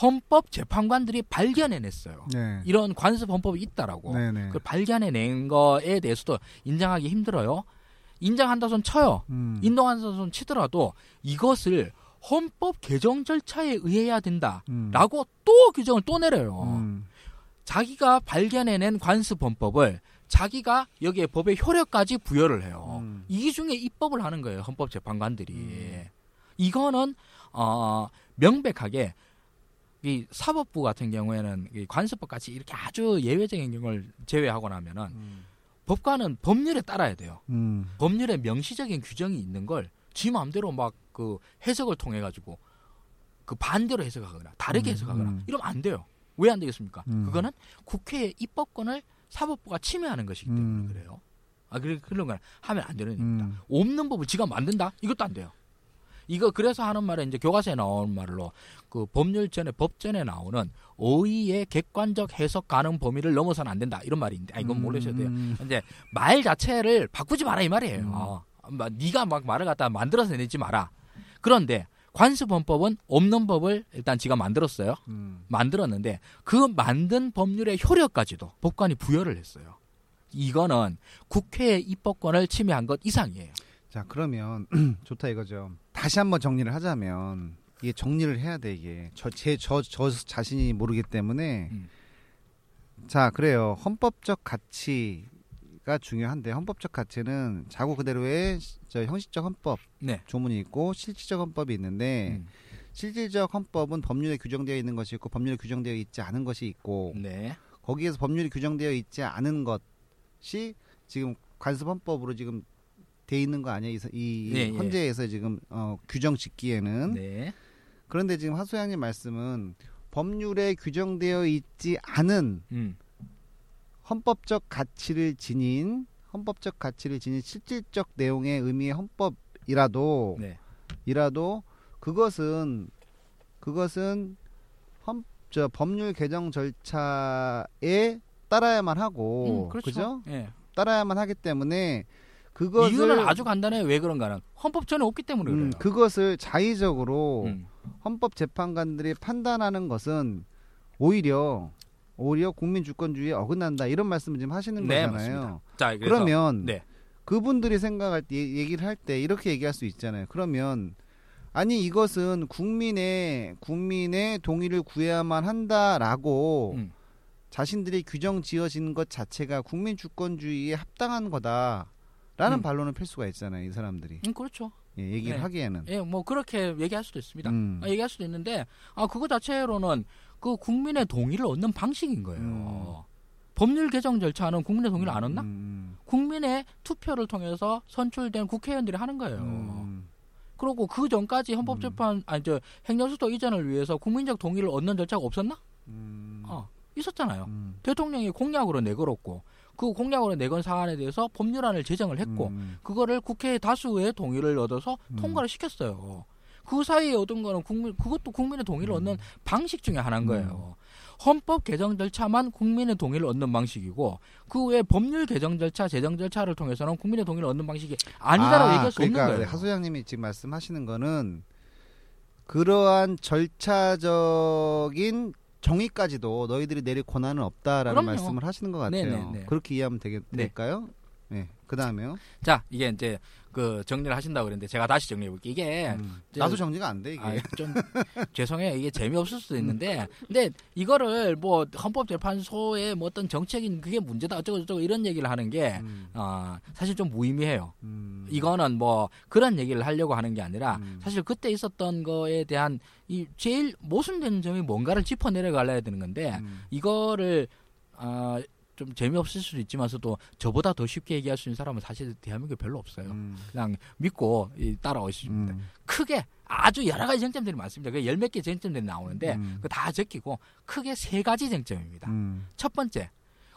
Speaker 3: 헌법 재판관들이 발견해냈어요.
Speaker 2: 네.
Speaker 3: 이런 관습 헌법이 있다라고.
Speaker 2: 네네.
Speaker 3: 그걸 발견해낸 거에 대해서도 인정하기 힘들어요. 인정한다 손 쳐요.
Speaker 2: 음,
Speaker 3: 인정한다 손 치더라도 이것을 헌법 개정 절차에 의해야 된다라고
Speaker 2: 음,
Speaker 3: 또 규정을 또 내려요.
Speaker 2: 음,
Speaker 3: 자기가 발견해낸 관습 헌법을 자기가 여기에 법의 효력까지 부여를 해요.
Speaker 2: 음.
Speaker 3: 이 중에 입법을 하는 거예요. 헌법 재판관들이.
Speaker 2: 음.
Speaker 3: 이거는 어, 명백하게 이 사법부 같은 경우에는 이 관습법 같이 이렇게 아주 예외적인 경우를 제외하고 나면은
Speaker 2: 음,
Speaker 3: 법관은 법률에 따라야 돼요.
Speaker 2: 음,
Speaker 3: 법률에 명시적인 규정이 있는 걸 지 마음대로 막 그 해석을 통해 가지고 그 반대로 해석하거나 다르게
Speaker 2: 음,
Speaker 3: 해석하거나
Speaker 2: 음.
Speaker 3: 이러면 안 돼요. 왜 안 되겠습니까?
Speaker 2: 음.
Speaker 3: 그거는 국회의 입법권을 사법부가 침해하는 것이기 때문에
Speaker 2: 음.
Speaker 3: 그래요. 아 그래 그런 걸 하면 안 되는 겁니다.
Speaker 2: 음,
Speaker 3: 없는 법을 지가 만든다? 이것도 안 돼요. 이거 그래서 하는 말은 이제 교과서에 나오는 말로 그 법률전에 법전에 나오는 어의의 객관적 해석 가능 범위를 넘어서는 안 된다 이런 말인데 아 이건 모르셔도 돼요.
Speaker 2: 음,
Speaker 3: 근데 말 자체를 바꾸지 마라 이 말이에요.
Speaker 2: 음.
Speaker 3: 어, 막 네가 막 말을 갖다 만들어서 내지 마라. 그런데 관습헌법은 없는 법을 일단 지가 만들었어요.
Speaker 2: 음,
Speaker 3: 만들었는데 그 만든 법률의 효력까지도 법관이 부여를 했어요. 이거는 국회의 입법권을 침해한 것 이상이에요.
Speaker 2: 자 그러면 좋다 이거죠. 다시 한번 정리를 하자면 이게 정리를 해야 돼 이게 저제저저 자신이 모르기 때문에
Speaker 3: 음.
Speaker 2: 자 그래요 헌법적 가치가 중요한데 헌법적 가치는 자고 그대로의 저 형식적 헌법
Speaker 3: 네.
Speaker 2: 조문이 있고 실질적 헌법이 있는데
Speaker 3: 음.
Speaker 2: 실질적 헌법은 법률에 규정되어 있는 것이 있고 법률에 규정되어 있지 않은 것이 있고
Speaker 3: 네.
Speaker 2: 거기에서 법률이 규정되어 있지 않은 것이 지금 관습 헌법으로 지금 돼 있는 거 아니에요? 이, 이
Speaker 3: 예, 예.
Speaker 2: 헌재에서 지금 어, 규정 짓기에는
Speaker 3: 네.
Speaker 2: 그런데 지금 하소양님 말씀은 법률에 규정되어 있지 않은
Speaker 3: 음.
Speaker 2: 헌법적 가치를 지닌 헌법적 가치를 지닌 실질적 내용의 의미의 헌법이라도
Speaker 3: 네.
Speaker 2: 이라도 그것은 그것은 헌, 저 법률 개정 절차에 따라야만 하고
Speaker 3: 음, 그렇죠.
Speaker 2: 그죠?
Speaker 3: 예.
Speaker 2: 따라야만 하기 때문에 그것을
Speaker 3: 이유는 아주 간단해요. 왜 그런가는 헌법 전에 없기 때문에 그래요.
Speaker 2: 음, 그것을 자의적으로
Speaker 3: 음.
Speaker 2: 헌법 재판관들이 판단하는 것은 오히려 오히려 국민 주권주의에 어긋난다 이런 말씀을 지금 하시는
Speaker 3: 네,
Speaker 2: 거잖아요.
Speaker 3: 맞습니다. 자, 그래서
Speaker 2: 그러면
Speaker 3: 네.
Speaker 2: 그분들이 생각할 때 얘기를 할 때 이렇게 얘기할 수 있잖아요. 그러면 아니 이것은 국민의 국민의 동의를 구해야만 한다라고
Speaker 3: 음.
Speaker 2: 자신들이 규정 지어진 것 자체가 국민 주권주의에 합당한 거다 라는
Speaker 3: 음.
Speaker 2: 반론을 펼 수가 있잖아요. 이 사람들이
Speaker 3: 음, 그렇죠.
Speaker 2: 예, 얘기를
Speaker 3: 네.
Speaker 2: 하기에는
Speaker 3: 예, 뭐 그렇게 얘기할 수도 있습니다.
Speaker 2: 음.
Speaker 3: 아, 얘기할 수도 있는데 아 그거 자체로는 그 국민의 동의를 얻는 방식인 거예요.
Speaker 2: 음.
Speaker 3: 법률 개정 절차는 국민의 동의를 안 얻나?
Speaker 2: 음,
Speaker 3: 국민의 투표를 통해서 선출된 국회의원들이 하는 거예요.
Speaker 2: 음,
Speaker 3: 그리고 그 전까지 헌법재판 아니 저 행정수도 이전을 위해서 국민적 동의를 얻는 절차가 없었나?
Speaker 2: 음,
Speaker 3: 어, 있었잖아요.
Speaker 2: 음,
Speaker 3: 대통령이 공약으로 내걸었고 그 공약으로 내건 사안에 대해서 법률안을 제정을 했고
Speaker 2: 음,
Speaker 3: 그거를 국회 다수의 동의를 얻어서
Speaker 2: 음.
Speaker 3: 통과를 시켰어요. 그 사이에 얻은 거는 국민 그것도 국민의 동의를
Speaker 2: 음.
Speaker 3: 얻는 방식 중에 하나인 거예요. 헌법 개정 절차만 국민의 동의를 얻는 방식이고 그 외에 법률 개정 절차, 제정 절차를 통해서는 국민의 동의를 얻는 방식이 아니다라고
Speaker 2: 아,
Speaker 3: 얘기할 수
Speaker 2: 그러니까
Speaker 3: 없는 거예요.
Speaker 2: 하소장님이 지금 말씀하시는 거는 그러한 절차적인 정의까지도 너희들이 내릴 권한은 없다라는
Speaker 3: 그럼요.
Speaker 2: 말씀을 하시는 것 같아요.
Speaker 3: 네네네.
Speaker 2: 그렇게 이해하면 되겠,
Speaker 3: 네.
Speaker 2: 될까요? 네. 그 다음에요.
Speaker 3: 자, 이게 이제 그 정리를 하신다고 그랬는데 제가 다시 정리해 볼게요. 이게
Speaker 2: 음. 나도 정리가 안 돼 이게.
Speaker 3: 아, 좀 죄송해요. 이게 재미없을 수도 있는데, 근데 이거를 뭐 헌법재판소의 뭐 어떤 정책인 그게 문제다 어쩌고 저쩌고 이런 얘기를 하는 게
Speaker 2: 음,
Speaker 3: 아, 사실 좀 무의미해요.
Speaker 2: 음,
Speaker 3: 이거는 뭐 그런 얘기를 하려고 하는 게 아니라
Speaker 2: 음.
Speaker 3: 사실 그때 있었던 거에 대한 이 제일 모순되는 점이 뭔가를 짚어 내려갈라야 되는 건데
Speaker 2: 음,
Speaker 3: 이거를 아, 좀 재미없을 수도 있지만서도 저보다 더 쉽게 얘기할 수 있는 사람은 사실 대한민국에 별로 없어요.
Speaker 2: 음,
Speaker 3: 그냥 믿고 이, 따라오십니다.
Speaker 2: 음,
Speaker 3: 크게 아주 여러 가지 쟁점들이 많습니다. 그 열 몇 개 쟁점들이 나오는데
Speaker 2: 음.
Speaker 3: 그다 적히고 크게 세 가지 쟁점입니다.
Speaker 2: 음,
Speaker 3: 첫 번째,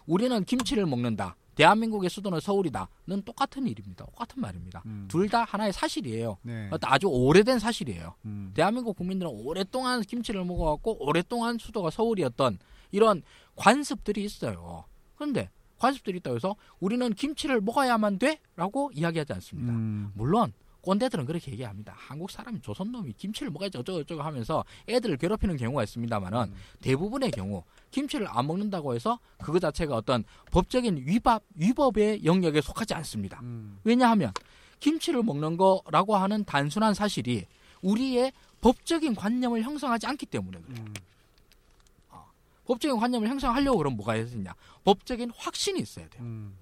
Speaker 3: 우리는 김치를 먹는다. 대한민국의 수도는 서울이다.는 똑같은 일입니다. 똑같은 말입니다.
Speaker 2: 음.
Speaker 3: 둘다 하나의 사실이에요.
Speaker 2: 네.
Speaker 3: 아주 오래된 사실이에요.
Speaker 2: 음,
Speaker 3: 대한민국 국민들은 오랫동안 김치를 먹어왔고 오랫동안 수도가 서울이었던 이런 관습들이 있어요. 그런데 관습들이 있다고 해서 우리는 김치를 먹어야만 돼? 라고 이야기하지 않습니다.
Speaker 2: 음,
Speaker 3: 물론 꼰대들은 그렇게 얘기합니다. 한국 사람이 조선 놈이 김치를 먹어야지 어쩌고 저쩌고 하면서 애들을 괴롭히는 경우가 있습니다만은
Speaker 2: 음.
Speaker 3: 대부분의 경우 김치를 안 먹는다고 해서 그거 자체가 어떤 법적인 위법 위법의 영역에 속하지 않습니다.
Speaker 2: 음,
Speaker 3: 왜냐하면 김치를 먹는 거라고 하는 단순한 사실이 우리의 법적인 관념을 형성하지 않기 때문에 그래요.
Speaker 2: 음,
Speaker 3: 법적인 관념을 형성하려고 그럼 뭐가 해야 되냐? 법적인 확신이 있어야 돼요.
Speaker 2: 음,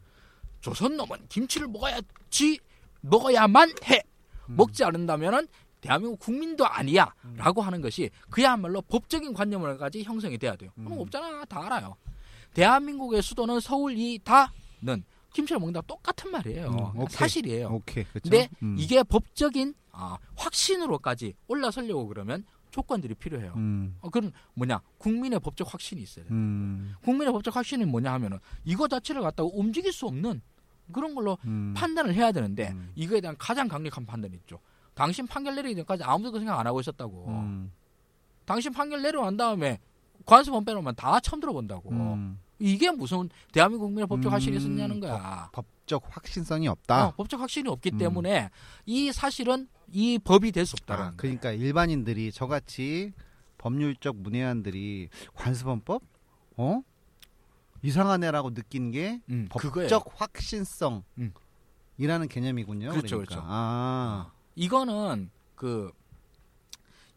Speaker 3: 조선 놈은 김치를 먹어야지 먹어야만 해.
Speaker 2: 음.
Speaker 3: 먹지 않는다면은 대한민국 국민도 아니야. 라고 하는 것이 그야말로 법적인 관념을까지 형성이 돼야 돼요. 그럼
Speaker 2: 음.
Speaker 3: 없잖아. 다 알아요. 대한민국의 수도는 서울이다는 김치를 먹는다 똑같은 말이에요.
Speaker 2: 음.
Speaker 3: 사실이에요.
Speaker 2: 오케이.
Speaker 3: 근데
Speaker 2: 음,
Speaker 3: 이게 법적인 아, 확신으로까지 올라서려고 그러면 조건들이 필요해요.
Speaker 2: 음,
Speaker 3: 어, 그럼 뭐냐? 국민의 법적 확신이 있어야 돼요.
Speaker 2: 음,
Speaker 3: 국민의 법적 확신이 뭐냐 하면은 이거 자체를 갖다가 움직일 수 없는 그런 걸로
Speaker 2: 음,
Speaker 3: 판단을 해야 되는데
Speaker 2: 음.
Speaker 3: 이거에 대한 가장 강력한 판단이 있죠. 당신 판결 내리기 전까지 아무도 그 생각 안 하고 있었다고.
Speaker 2: 음,
Speaker 3: 당신 판결 내려난 다음에 관습원 빼놓으면 다 처음 들어본다고.
Speaker 2: 음.
Speaker 3: 이게 무슨 대한민국 국민의 법적 확신이
Speaker 2: 음,
Speaker 3: 있었냐는 거야.
Speaker 2: 법 적 확신성이 없다.
Speaker 3: 어, 법적 확신이 없기
Speaker 2: 음.
Speaker 3: 때문에 이 사실은 이 법이 될 수 없다는
Speaker 2: 아, 그러니까 일반인들이 저같이 법률적 문외한들이 관습헌법 어 이상하네라고 느낀 게
Speaker 3: 음,
Speaker 2: 법적
Speaker 3: 그거예요.
Speaker 2: 확신성
Speaker 3: 음.
Speaker 2: 이라는 개념이군요.
Speaker 3: 그렇죠,
Speaker 2: 그러니까.
Speaker 3: 그렇죠.
Speaker 2: 아,
Speaker 3: 이거는 그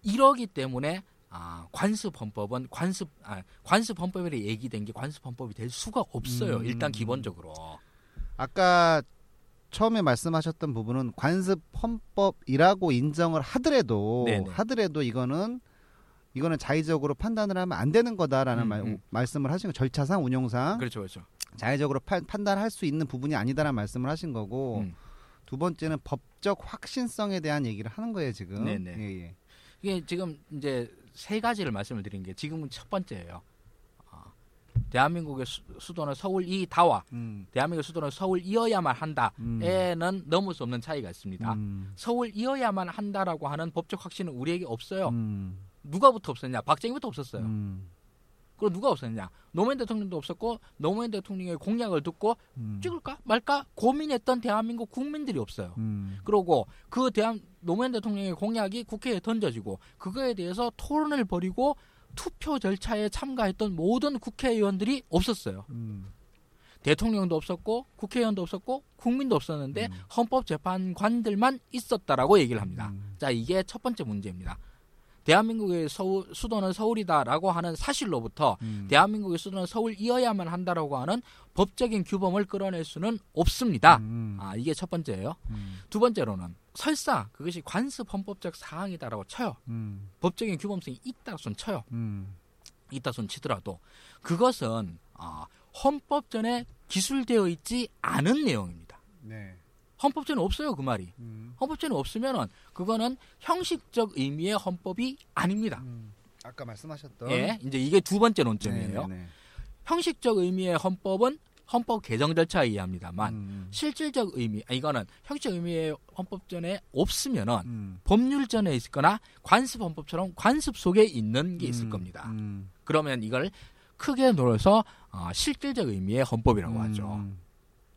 Speaker 3: 이러기 때문에 아, 관습 헌법은 관습 아, 관습 헌법에 얘기된 게 관습 헌법이 될 수가 없어요.
Speaker 2: 음.
Speaker 3: 일단 기본적으로.
Speaker 2: 아까 처음에 말씀하셨던 부분은 관습 헌법이라고 인정을 하더라도
Speaker 3: 네네.
Speaker 2: 하더라도 이거는 이거는 자의적으로 판단을 하면 안 되는 거다라는
Speaker 3: 음,
Speaker 2: 말,
Speaker 3: 음.
Speaker 2: 말씀을 하신 거 절차상 운용상
Speaker 3: 그렇죠, 그렇죠.
Speaker 2: 자의적으로 판, 판단할 수 있는 부분이 아니다라는 말씀을 하신 거고
Speaker 3: 음.
Speaker 2: 두 번째는 법적 확신성에 대한 얘기를 하는 거예요 지금.
Speaker 3: 네네.
Speaker 2: 예, 예.
Speaker 3: 이게 지금 이제 세 가지를 말씀을 드린 게 지금은 첫 번째예요. 아, 대한민국의 수, 수도는 서울 이다와
Speaker 2: 음,
Speaker 3: 대한민국의 수도는 서울 이어야만 한다에는 넘을 수 없는 차이가 있습니다.
Speaker 2: 음,
Speaker 3: 서울 이어야만 한다라고 하는 법적 확신은 우리에게 없어요.
Speaker 2: 음,
Speaker 3: 누가부터 없었냐? 박정희부터 없었어요.
Speaker 2: 음,
Speaker 3: 그럼 누가 없었냐? 노무현 대통령도 없었고 노무현 대통령의 공약을 듣고
Speaker 2: 음,
Speaker 3: 찍을까 말까 고민했던 대한민국 국민들이 없어요.
Speaker 2: 음,
Speaker 3: 그러고 그 대한 노무현 대통령의 공약이 국회에 던져지고 그거에 대해서 토론을 벌이고 투표 절차에 참가했던 모든 국회의원들이 없었어요.
Speaker 2: 음,
Speaker 3: 대통령도 없었고 국회의원도 없었고 국민도 없었는데
Speaker 2: 음.
Speaker 3: 헌법재판관들만 있었다라고 얘기를 합니다.
Speaker 2: 음.
Speaker 3: 자, 이게 첫 번째 문제입니다. 대한민국의 서울, 수도는 서울이다라고 하는 사실로부터
Speaker 2: 음.
Speaker 3: 대한민국의 수도는 서울이어야만 한다라고 하는 법적인 규범을 끌어낼 수는 없습니다.
Speaker 2: 음,
Speaker 3: 아, 이게 첫 번째예요.
Speaker 2: 음,
Speaker 3: 두 번째로는 설사 그것이 관습 헌법적 사항이다라고 쳐요.
Speaker 2: 음,
Speaker 3: 법적인 규범성이 있다 손 쳐요.
Speaker 2: 음,
Speaker 3: 있다 손 치더라도 그것은 아, 헌법 전에 기술되어 있지 않은 내용입니다.
Speaker 2: 네.
Speaker 3: 헌법전에 없어요 그 말이.
Speaker 2: 음,
Speaker 3: 헌법전에 없으면은 그거는 형식적 의미의 헌법이 아닙니다.
Speaker 2: 음. 아까 말씀하셨던
Speaker 3: 예, 이제 이게 두 번째 논점이에요.
Speaker 2: 네, 네, 네.
Speaker 3: 형식적 의미의 헌법은 헌법 개정 절차에 의합니다만
Speaker 2: 음,
Speaker 3: 실질적 의미, 아, 이거는 형식적 의미의 헌법전에 없으면은
Speaker 2: 음,
Speaker 3: 법률전에 있거나 관습 헌법처럼 관습 속에 있는 게 있을
Speaker 2: 음,
Speaker 3: 겁니다.
Speaker 2: 음,
Speaker 3: 그러면 이걸 크게 놀어서 어, 실질적 의미의 헌법이라고 하죠.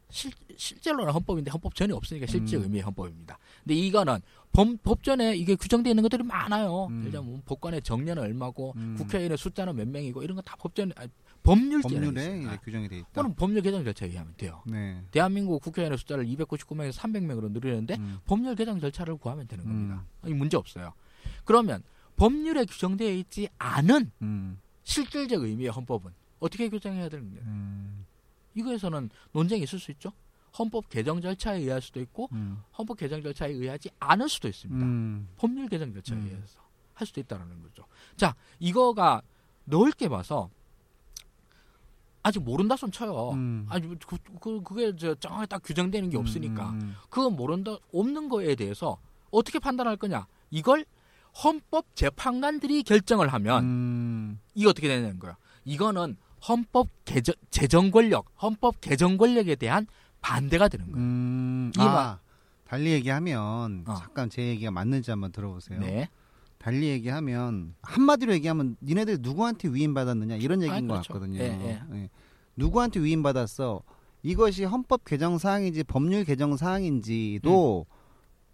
Speaker 2: 음,
Speaker 3: 실, 실제로는 헌법인데 헌법 전에 없으니까 실질
Speaker 2: 음.
Speaker 3: 의미의 헌법입니다. 근데 이거는 법, 법전에 이게 규정되어 있는 것들이 많아요.
Speaker 2: 음.
Speaker 3: 예를 들면 뭐 법관의 정년은 얼마고
Speaker 2: 음.
Speaker 3: 국회의원의 숫자는 몇 명이고 이런 거 다 법전 아니, 법률제에
Speaker 2: 법률에 규정이 돼 있다.
Speaker 3: 그거는 법률 개정 절차에 의하면 돼요.
Speaker 2: 네.
Speaker 3: 대한민국 국회의원의 숫자를 299명에서 300명으로 늘리는데
Speaker 2: 음,
Speaker 3: 법률 개정 절차를 구하면 되는 겁니다.
Speaker 2: 음.
Speaker 3: 아니, 문제 없어요. 그러면 법률에 규정되어 있지 않은
Speaker 2: 음,
Speaker 3: 실질적 의미의 헌법은 어떻게 규정해야 되는 거예요?
Speaker 2: 음,
Speaker 3: 이거에서는 논쟁이 있을 수 있죠. 헌법 개정 절차에 의할 수도 있고
Speaker 2: 음,
Speaker 3: 헌법 개정 절차에 의하지 않을 수도 있습니다.
Speaker 2: 음,
Speaker 3: 법률 개정 절차에
Speaker 2: 음.
Speaker 3: 의해서 할 수도 있다라는 거죠. 자, 이거가 넓게 봐서 아직 모른다 손 쳐요.
Speaker 2: 음.
Speaker 3: 아니 그, 그 그게 저 정확히 딱 규정되는 게 없으니까
Speaker 2: 음,
Speaker 3: 그건 모른다 없는 거에 대해서 어떻게 판단할 거냐? 이걸 헌법 재판관들이 결정을 하면
Speaker 2: 음,
Speaker 3: 이게 어떻게 되는 거야? 이거는 헌법 개정 재정 권력, 헌법 개정 권력에 대한 반대가 되는 거예요.
Speaker 2: 음,
Speaker 3: 이
Speaker 2: 아,
Speaker 3: 말-
Speaker 2: 달리 얘기하면
Speaker 3: 어.
Speaker 2: 잠깐 제 얘기가 맞는지 한번 들어보세요.
Speaker 3: 네.
Speaker 2: 달리 얘기하면 한마디로 얘기하면 니네들 누구한테 위임받았느냐 이런 얘기인
Speaker 3: 아,
Speaker 2: 것
Speaker 3: 그렇죠.
Speaker 2: 같거든요.
Speaker 3: 예,
Speaker 2: 예. 누구한테 위임받았어? 이것이 헌법 개정 사항인지 법률 개정 사항인지도
Speaker 3: 음.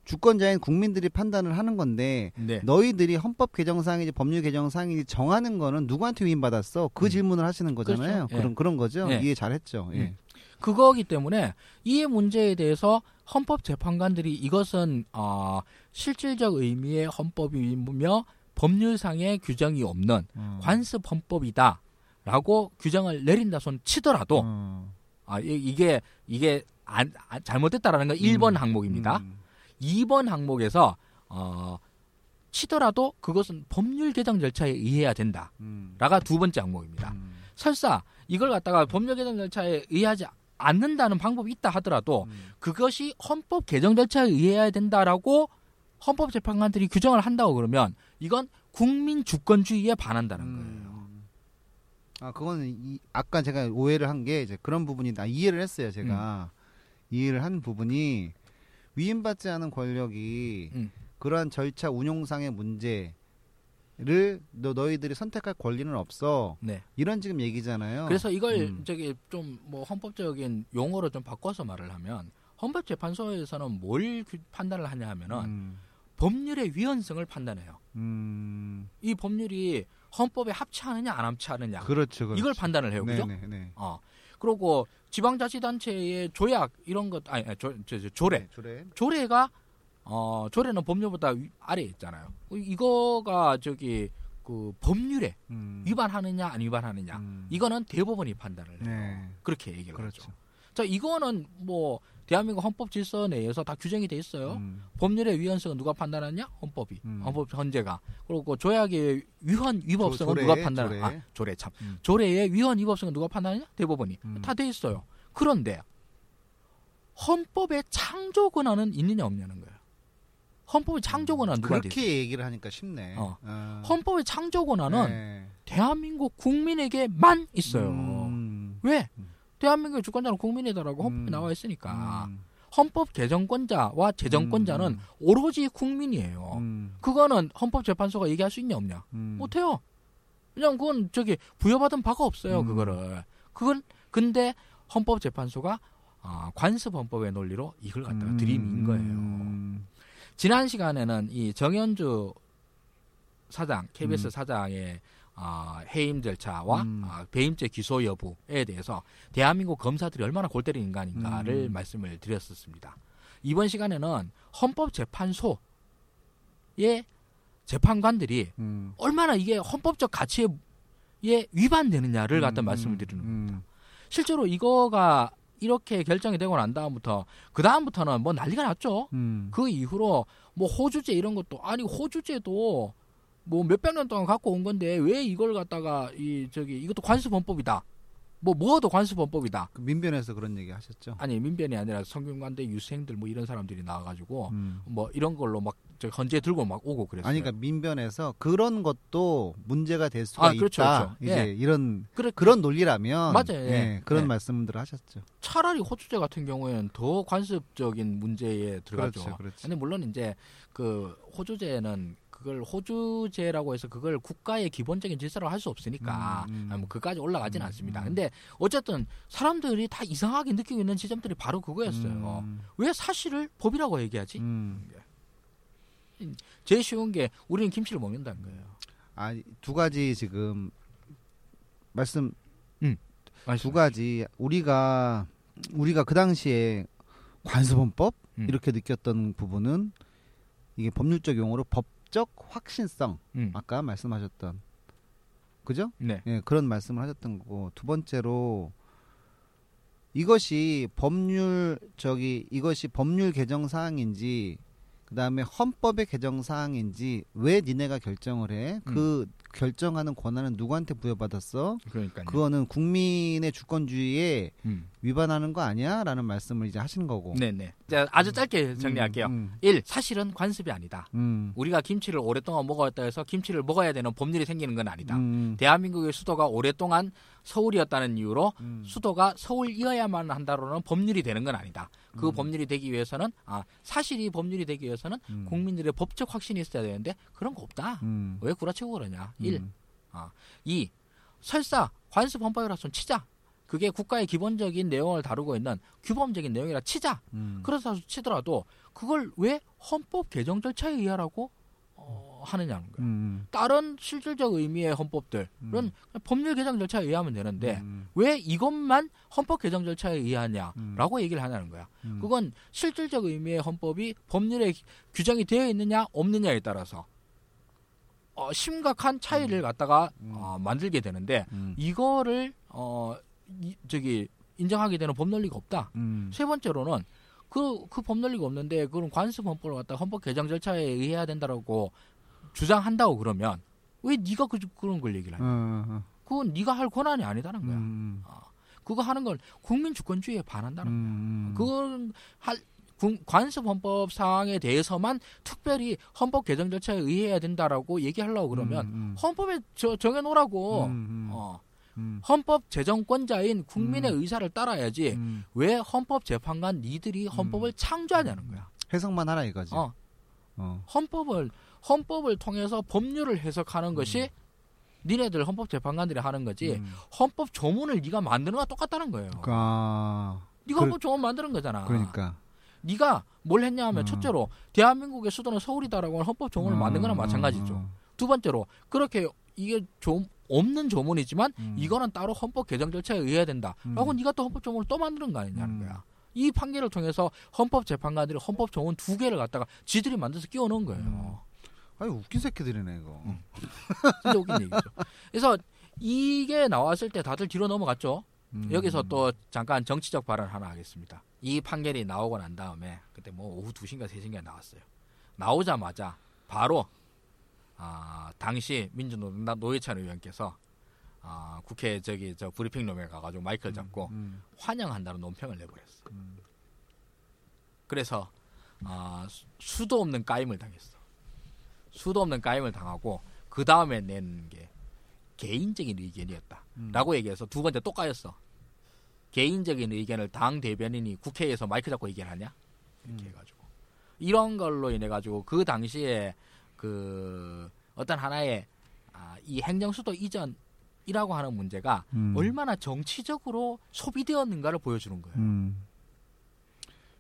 Speaker 2: 주권자인 국민들이 판단을 하는 건데
Speaker 3: 네.
Speaker 2: 너희들이 헌법 개정 사항인지 법률 개정 사항인지 정하는 거는 누구한테 위임받았어? 그
Speaker 3: 음.
Speaker 2: 질문을 하시는 거잖아요.
Speaker 3: 그렇죠.
Speaker 2: 그런
Speaker 3: 예.
Speaker 2: 그런 거죠.
Speaker 3: 예.
Speaker 2: 이해 잘했죠. 예.
Speaker 3: 음. 그거기 때문에 이 문제에 대해서 헌법 재판관들이 이것은 어, 실질적 의미의 헌법이며 법률상의 규정이 없는
Speaker 2: 음.
Speaker 3: 관습 헌법이다라고 규정을 내린다 손 치더라도
Speaker 2: 음.
Speaker 3: 아 이- 이게 이게 안, 안- 잘못됐다라는 건 1번
Speaker 2: 음.
Speaker 3: 항목입니다.
Speaker 2: 음.
Speaker 3: 2번 항목에서 어 치더라도 그것은 법률 개정 절차에 의해야 된다 라가
Speaker 2: 음.
Speaker 3: 두 번째 항목입니다.
Speaker 2: 음.
Speaker 3: 설사 이걸 갖다가 법률 개정 절차에 의하지 않는다는 방법이 있다 하더라도
Speaker 2: 음.
Speaker 3: 그것이 헌법 개정 절차에 의해야 된다라고 헌법 재판관들이 규정을 한다고 그러면 이건 국민 주권주의에 반한다는 거예요.
Speaker 2: 음. 아 그거는 이, 아까 제가 오해를 한 게 이제 그런 부분이 나 이해를 했어요 제가
Speaker 3: 음.
Speaker 2: 이해를 한 부분이 위임받지 않은 권력이
Speaker 3: 음.
Speaker 2: 그러한 절차 운용상의 문제를 너 너희들이 선택할 권리는 없어
Speaker 3: 네.
Speaker 2: 이런 지금 얘기잖아요.
Speaker 3: 그래서 이걸
Speaker 2: 음.
Speaker 3: 저기 좀 뭐 헌법적인 용어로 좀 바꿔서 말을 하면 헌법재판소에서는 뭘 규- 판단을 하냐 하면은
Speaker 2: 음,
Speaker 3: 법률의 위헌성을 판단해요.
Speaker 2: 음,
Speaker 3: 이 법률이 헌법에 합치하느냐 안 합치하느냐
Speaker 2: 그렇죠, 그렇죠.
Speaker 3: 이걸 판단을 해요. 그죠?
Speaker 2: 네, 네, 네.
Speaker 3: 어. 그리고 지방자치단체의 조약 이런 것 아니 조, 저, 저, 조례
Speaker 2: 네, 조례.
Speaker 3: 조례가 어 조례는 법률보다 위- 아래에 있잖아요. 이거가 저기 그 법률에
Speaker 2: 음,
Speaker 3: 위반하느냐 안 위반하느냐
Speaker 2: 음,
Speaker 3: 이거는 대법원이 판단을 해요.
Speaker 2: 네,
Speaker 3: 그렇게 얘기를
Speaker 2: 그렇죠.
Speaker 3: 하죠. 자 이거는 뭐 대한민국 헌법 질서 내에서 다 규정이 돼 있어요.
Speaker 2: 음.
Speaker 3: 법률의 위헌성은 누가 판단하냐? 헌법이.
Speaker 2: 음.
Speaker 3: 헌법 헌재가. 그리고 조약의 위헌 위법성은
Speaker 2: 조- 조례,
Speaker 3: 누가 판단?
Speaker 2: 조례.
Speaker 3: 아 조례 참.
Speaker 2: 음.
Speaker 3: 조례의 위헌 위법성은 누가 판단하냐? 대법원이.
Speaker 2: 음.
Speaker 3: 다돼 있어요. 그런데 헌법의 창조 권한은 있느냐 없냐는 거예요. 헌법의 창조 권한 누가 돼 있어요?
Speaker 2: 그렇게 얘기를 하니까 쉽네.
Speaker 3: 어.
Speaker 2: 어.
Speaker 3: 헌법의 창조 권한은
Speaker 2: 네.
Speaker 3: 대한민국 국민에게만 있어요.
Speaker 2: 음.
Speaker 3: 왜?
Speaker 2: 음.
Speaker 3: 대한민국의 주권자는 국민이다라고 헌법에
Speaker 2: 음.
Speaker 3: 나와 있으니까
Speaker 2: 음.
Speaker 3: 헌법 개정권자와 재정권자는
Speaker 2: 음.
Speaker 3: 오로지 국민이에요.
Speaker 2: 음.
Speaker 3: 그거는 헌법재판소가 얘기할 수 있냐 없냐?
Speaker 2: 음.
Speaker 3: 못해요. 그냥 그건 저기 부여받은 바가 없어요.
Speaker 2: 음.
Speaker 3: 그거를. 그건 근데 헌법재판소가 아, 관습헌법의 논리로 이걸 갖다가
Speaker 2: 음.
Speaker 3: 들이민 거예요.
Speaker 2: 음.
Speaker 3: 지난 시간에는 이 정현주 사장, KBS
Speaker 2: 음.
Speaker 3: 사장의 아, 해임 절차와
Speaker 2: 음.
Speaker 3: 아, 배임죄 기소 여부에 대해서 대한민국 검사들이 얼마나 골 때리는 인간인가를
Speaker 2: 음.
Speaker 3: 말씀을 드렸었습니다. 이번 시간에는 헌법재판소의 재판관들이
Speaker 2: 음.
Speaker 3: 얼마나 이게 헌법적 가치에 위반되느냐를 갖다
Speaker 2: 음.
Speaker 3: 말씀을 드리는 겁니다.
Speaker 2: 음.
Speaker 3: 실제로 이거가 이렇게 결정이 되고 난 다음부터 그 다음부터는 뭐 난리가 났죠.
Speaker 2: 음.
Speaker 3: 그 이후로 뭐 호주제 이런 것도 아니 호주제도 뭐 몇백 년 동안 갖고 온 건데 왜 이걸 갖다가 이 저기 이것도 관습헌법이다. 뭐 뭐도 관습헌법이다.
Speaker 2: 그 민변에서 그런 얘기 하셨죠.
Speaker 3: 아니 민변이 아니라 성균관대 유생들 뭐 이런 사람들이 나와가지고
Speaker 2: 음.
Speaker 3: 뭐 이런 걸로 막저 헌재 들고 막 오고 그랬어요.
Speaker 2: 아니 그러니까 민변에서 그런 것도 문제가 될 수가
Speaker 3: 아, 그렇죠,
Speaker 2: 있다.
Speaker 3: 그렇죠.
Speaker 2: 이제
Speaker 3: 예.
Speaker 2: 이런
Speaker 3: 그래,
Speaker 2: 그런 논리라면
Speaker 3: 맞아요, 예.
Speaker 2: 예, 그런
Speaker 3: 예.
Speaker 2: 말씀들을 하셨죠.
Speaker 3: 차라리 호주제 같은 경우에는 더 관습적인 문제에 들어가죠.
Speaker 2: 그렇죠, 그렇죠.
Speaker 3: 근데 물론 이제 그 호주제는 그걸 호주제라고 해서 그걸 국가의 기본적인 질서로 할수 없으니까
Speaker 2: 음, 음.
Speaker 3: 아, 뭐 그까지 올라가진
Speaker 2: 음,
Speaker 3: 않습니다.
Speaker 2: 음.
Speaker 3: 근데 어쨌든 사람들이 다 이상하게 느끼고 있는 지점들이 바로 그거였어요.
Speaker 2: 음.
Speaker 3: 왜 사실을 법이라고 얘기하지?
Speaker 2: 음.
Speaker 3: 제일 쉬운 게 우리는 김치를 먹는다는 거예요.
Speaker 2: 아, 두 가지 지금 말씀. 두 가지 우리가 우리가 그 당시에 관습헌법
Speaker 3: 음.
Speaker 2: 이렇게 느꼈던 부분은 이게 법률적 용어로 법 적 확신성
Speaker 3: 음.
Speaker 2: 아까 말씀하셨던 그죠?
Speaker 3: 네.
Speaker 2: 예, 그런 말씀을 하셨던 거고 두 번째로 이것이 법률 저기 이것이 법률 개정 사항인지 그다음에 헌법의 개정 사항인지 왜 니네가 결정을 해? 그 결정하는 권한은 누구한테 부여받았어?
Speaker 3: 그러니까요.
Speaker 2: 그거는 국민의 주권주의에
Speaker 3: 음.
Speaker 2: 위반하는 거 아니야?라는 말씀을 이제 하신 거고.
Speaker 3: 네네. 자, 아주 짧게 정리할게요.
Speaker 2: 음,
Speaker 3: 1. 사실은 관습이 아니다.
Speaker 2: 음,
Speaker 3: 우리가 김치를 오랫동안 먹었다 해서 김치를 먹어야 되는 법률이 생기는 건 아니다.
Speaker 2: 음,
Speaker 3: 대한민국의 수도가 오랫동안 서울이었다는 이유로
Speaker 2: 음,
Speaker 3: 수도가 서울이어야만 한다로는 법률이 되는 건 아니다. 그
Speaker 2: 음.
Speaker 3: 법률이 되기 위해서는 아 사실이 법률이 되기 위해서는
Speaker 2: 음,
Speaker 3: 국민들의 법적 확신이 있어야 되는데 그런 거 없다.
Speaker 2: 음,
Speaker 3: 왜 구라치고 그러냐? 일,
Speaker 2: 음,
Speaker 3: 2. 설사 관습 헌법이라 손 치자. 그게 국가의 기본적인 내용을 다루고 있는 규범적인 내용이라 치자.
Speaker 2: 음,
Speaker 3: 그렇다 치더라도 그걸 왜 헌법 개정 절차에 의하라고 어, 하느냐는 거예요.
Speaker 2: 음,
Speaker 3: 다른 실질적 의미의 헌법들은
Speaker 2: 음.
Speaker 3: 법률 개정 절차에 의하면 되는데
Speaker 2: 음,
Speaker 3: 왜 이것만 헌법 개정 절차에 의하냐라고
Speaker 2: 음.
Speaker 3: 얘기를 하냐는 거야.
Speaker 2: 음,
Speaker 3: 그건 실질적 의미의 헌법이 법률에 규정이 되어 있느냐 없느냐에 따라서 어, 심각한 차이를 갖다가
Speaker 2: 음.
Speaker 3: 어, 만들게 되는데
Speaker 2: 음,
Speaker 3: 이거를 어, 이, 저기 인정하게 되는 법 논리가 없다.
Speaker 2: 음,
Speaker 3: 세 번째로는 그, 그 법 논리가 없는데 그런 관습 헌법을 갖다 헌법 개정 절차에 의해야 된다라고 주장한다고 그러면 왜 네가 그, 그런 걸 얘기를 하냐?
Speaker 2: 어, 어,
Speaker 3: 그건 네가 할 권한이 아니다는 거야.
Speaker 2: 음,
Speaker 3: 아, 그거 하는 건 국민 주권주의에 반한다는 거야.
Speaker 2: 음,
Speaker 3: 그건 할 군- 관습 헌법 사항에 대해서만 특별히 헌법 개정 절차에 의해야 된다라고 얘기하려고 그러면
Speaker 2: 음,
Speaker 3: 헌법에 저, 정해놓으라고.
Speaker 2: 음, 음,
Speaker 3: 어,
Speaker 2: 음,
Speaker 3: 헌법 제정권자인 국민의
Speaker 2: 음.
Speaker 3: 의사를 따라야지
Speaker 2: 음.
Speaker 3: 왜 헌법 재판관 니들이 헌법을 창조하냐는 거야.
Speaker 2: 해석만 하라 이거지.
Speaker 3: 어,
Speaker 2: 어.
Speaker 3: 헌법을 헌법을 통해서 법률을 해석하는 것이 니네들 헌법 재판관들이 하는 거지
Speaker 2: 음.
Speaker 3: 헌법 조문을 네가 만드는 거랑 똑같다는 거예요.
Speaker 2: 아,
Speaker 3: 네가
Speaker 2: 그-
Speaker 3: 헌법 조문 만드는 거잖아.
Speaker 2: 그러니까.
Speaker 3: 네가 뭘 했냐 하면
Speaker 2: 음.
Speaker 3: 첫째로 대한민국의 수도는 서울이다라고 하는 헌법 조문을 만든
Speaker 2: 어,
Speaker 3: 마찬가지죠.
Speaker 2: 어,
Speaker 3: 두 번째로 그렇게 이게 좀 없는 조문이지만
Speaker 2: 음.
Speaker 3: 이거는 따로 헌법 개정 절차에 의해야 된다라고
Speaker 2: 음.
Speaker 3: 네가 또 헌법 조문을 또 만드는 거 아니냐는
Speaker 2: 음.
Speaker 3: 거야. 이 판결을 통해서 헌법 재판관들이 헌법 조문 두 개를 갖다가 지들이 만들어서 끼워 넣은 거예요.
Speaker 2: 음. 아니 웃긴 새끼들이네 이거.
Speaker 3: 음. 진짜 웃긴 얘기죠. 그래서 이게 나왔을 때 다들 뒤로 넘어갔죠.
Speaker 2: 음.
Speaker 3: 여기서 또 잠깐 정치적 발언 하나 하겠습니다. 이 판결이 나오고 난 다음에 그때 뭐 오후 2시인가 3시인가 나왔어요. 나오자마자 바로 아, 당시 민주노동당 노회찬 의원께서 아, 국회 저기 저 브리핑 룸에 가가지고 마이크를 잡고
Speaker 2: 음.
Speaker 3: 환영한다는 논평을 내버렸어.
Speaker 2: 음.
Speaker 3: 그래서 아, 수- 수도 없는 까임을 당했어. 수도 없는 까임을 당하고 그 다음에 낸 게 개인적인 의견이었다.
Speaker 2: 음.
Speaker 3: 라고 얘기해서 두 번째 또 까였어. 개인적인 의견을 당 대변인이 국회에서 마이크 잡고 얘기하냐? 이렇게
Speaker 2: 음.
Speaker 3: 해가지고 이런 걸로 인해 가지고 그 당시에 그 어떤 하나의 아, 이 행정수도 이전이라고 하는 문제가
Speaker 2: 음.
Speaker 3: 얼마나 정치적으로 소비되었는가를 보여주는 거예요.
Speaker 2: 음.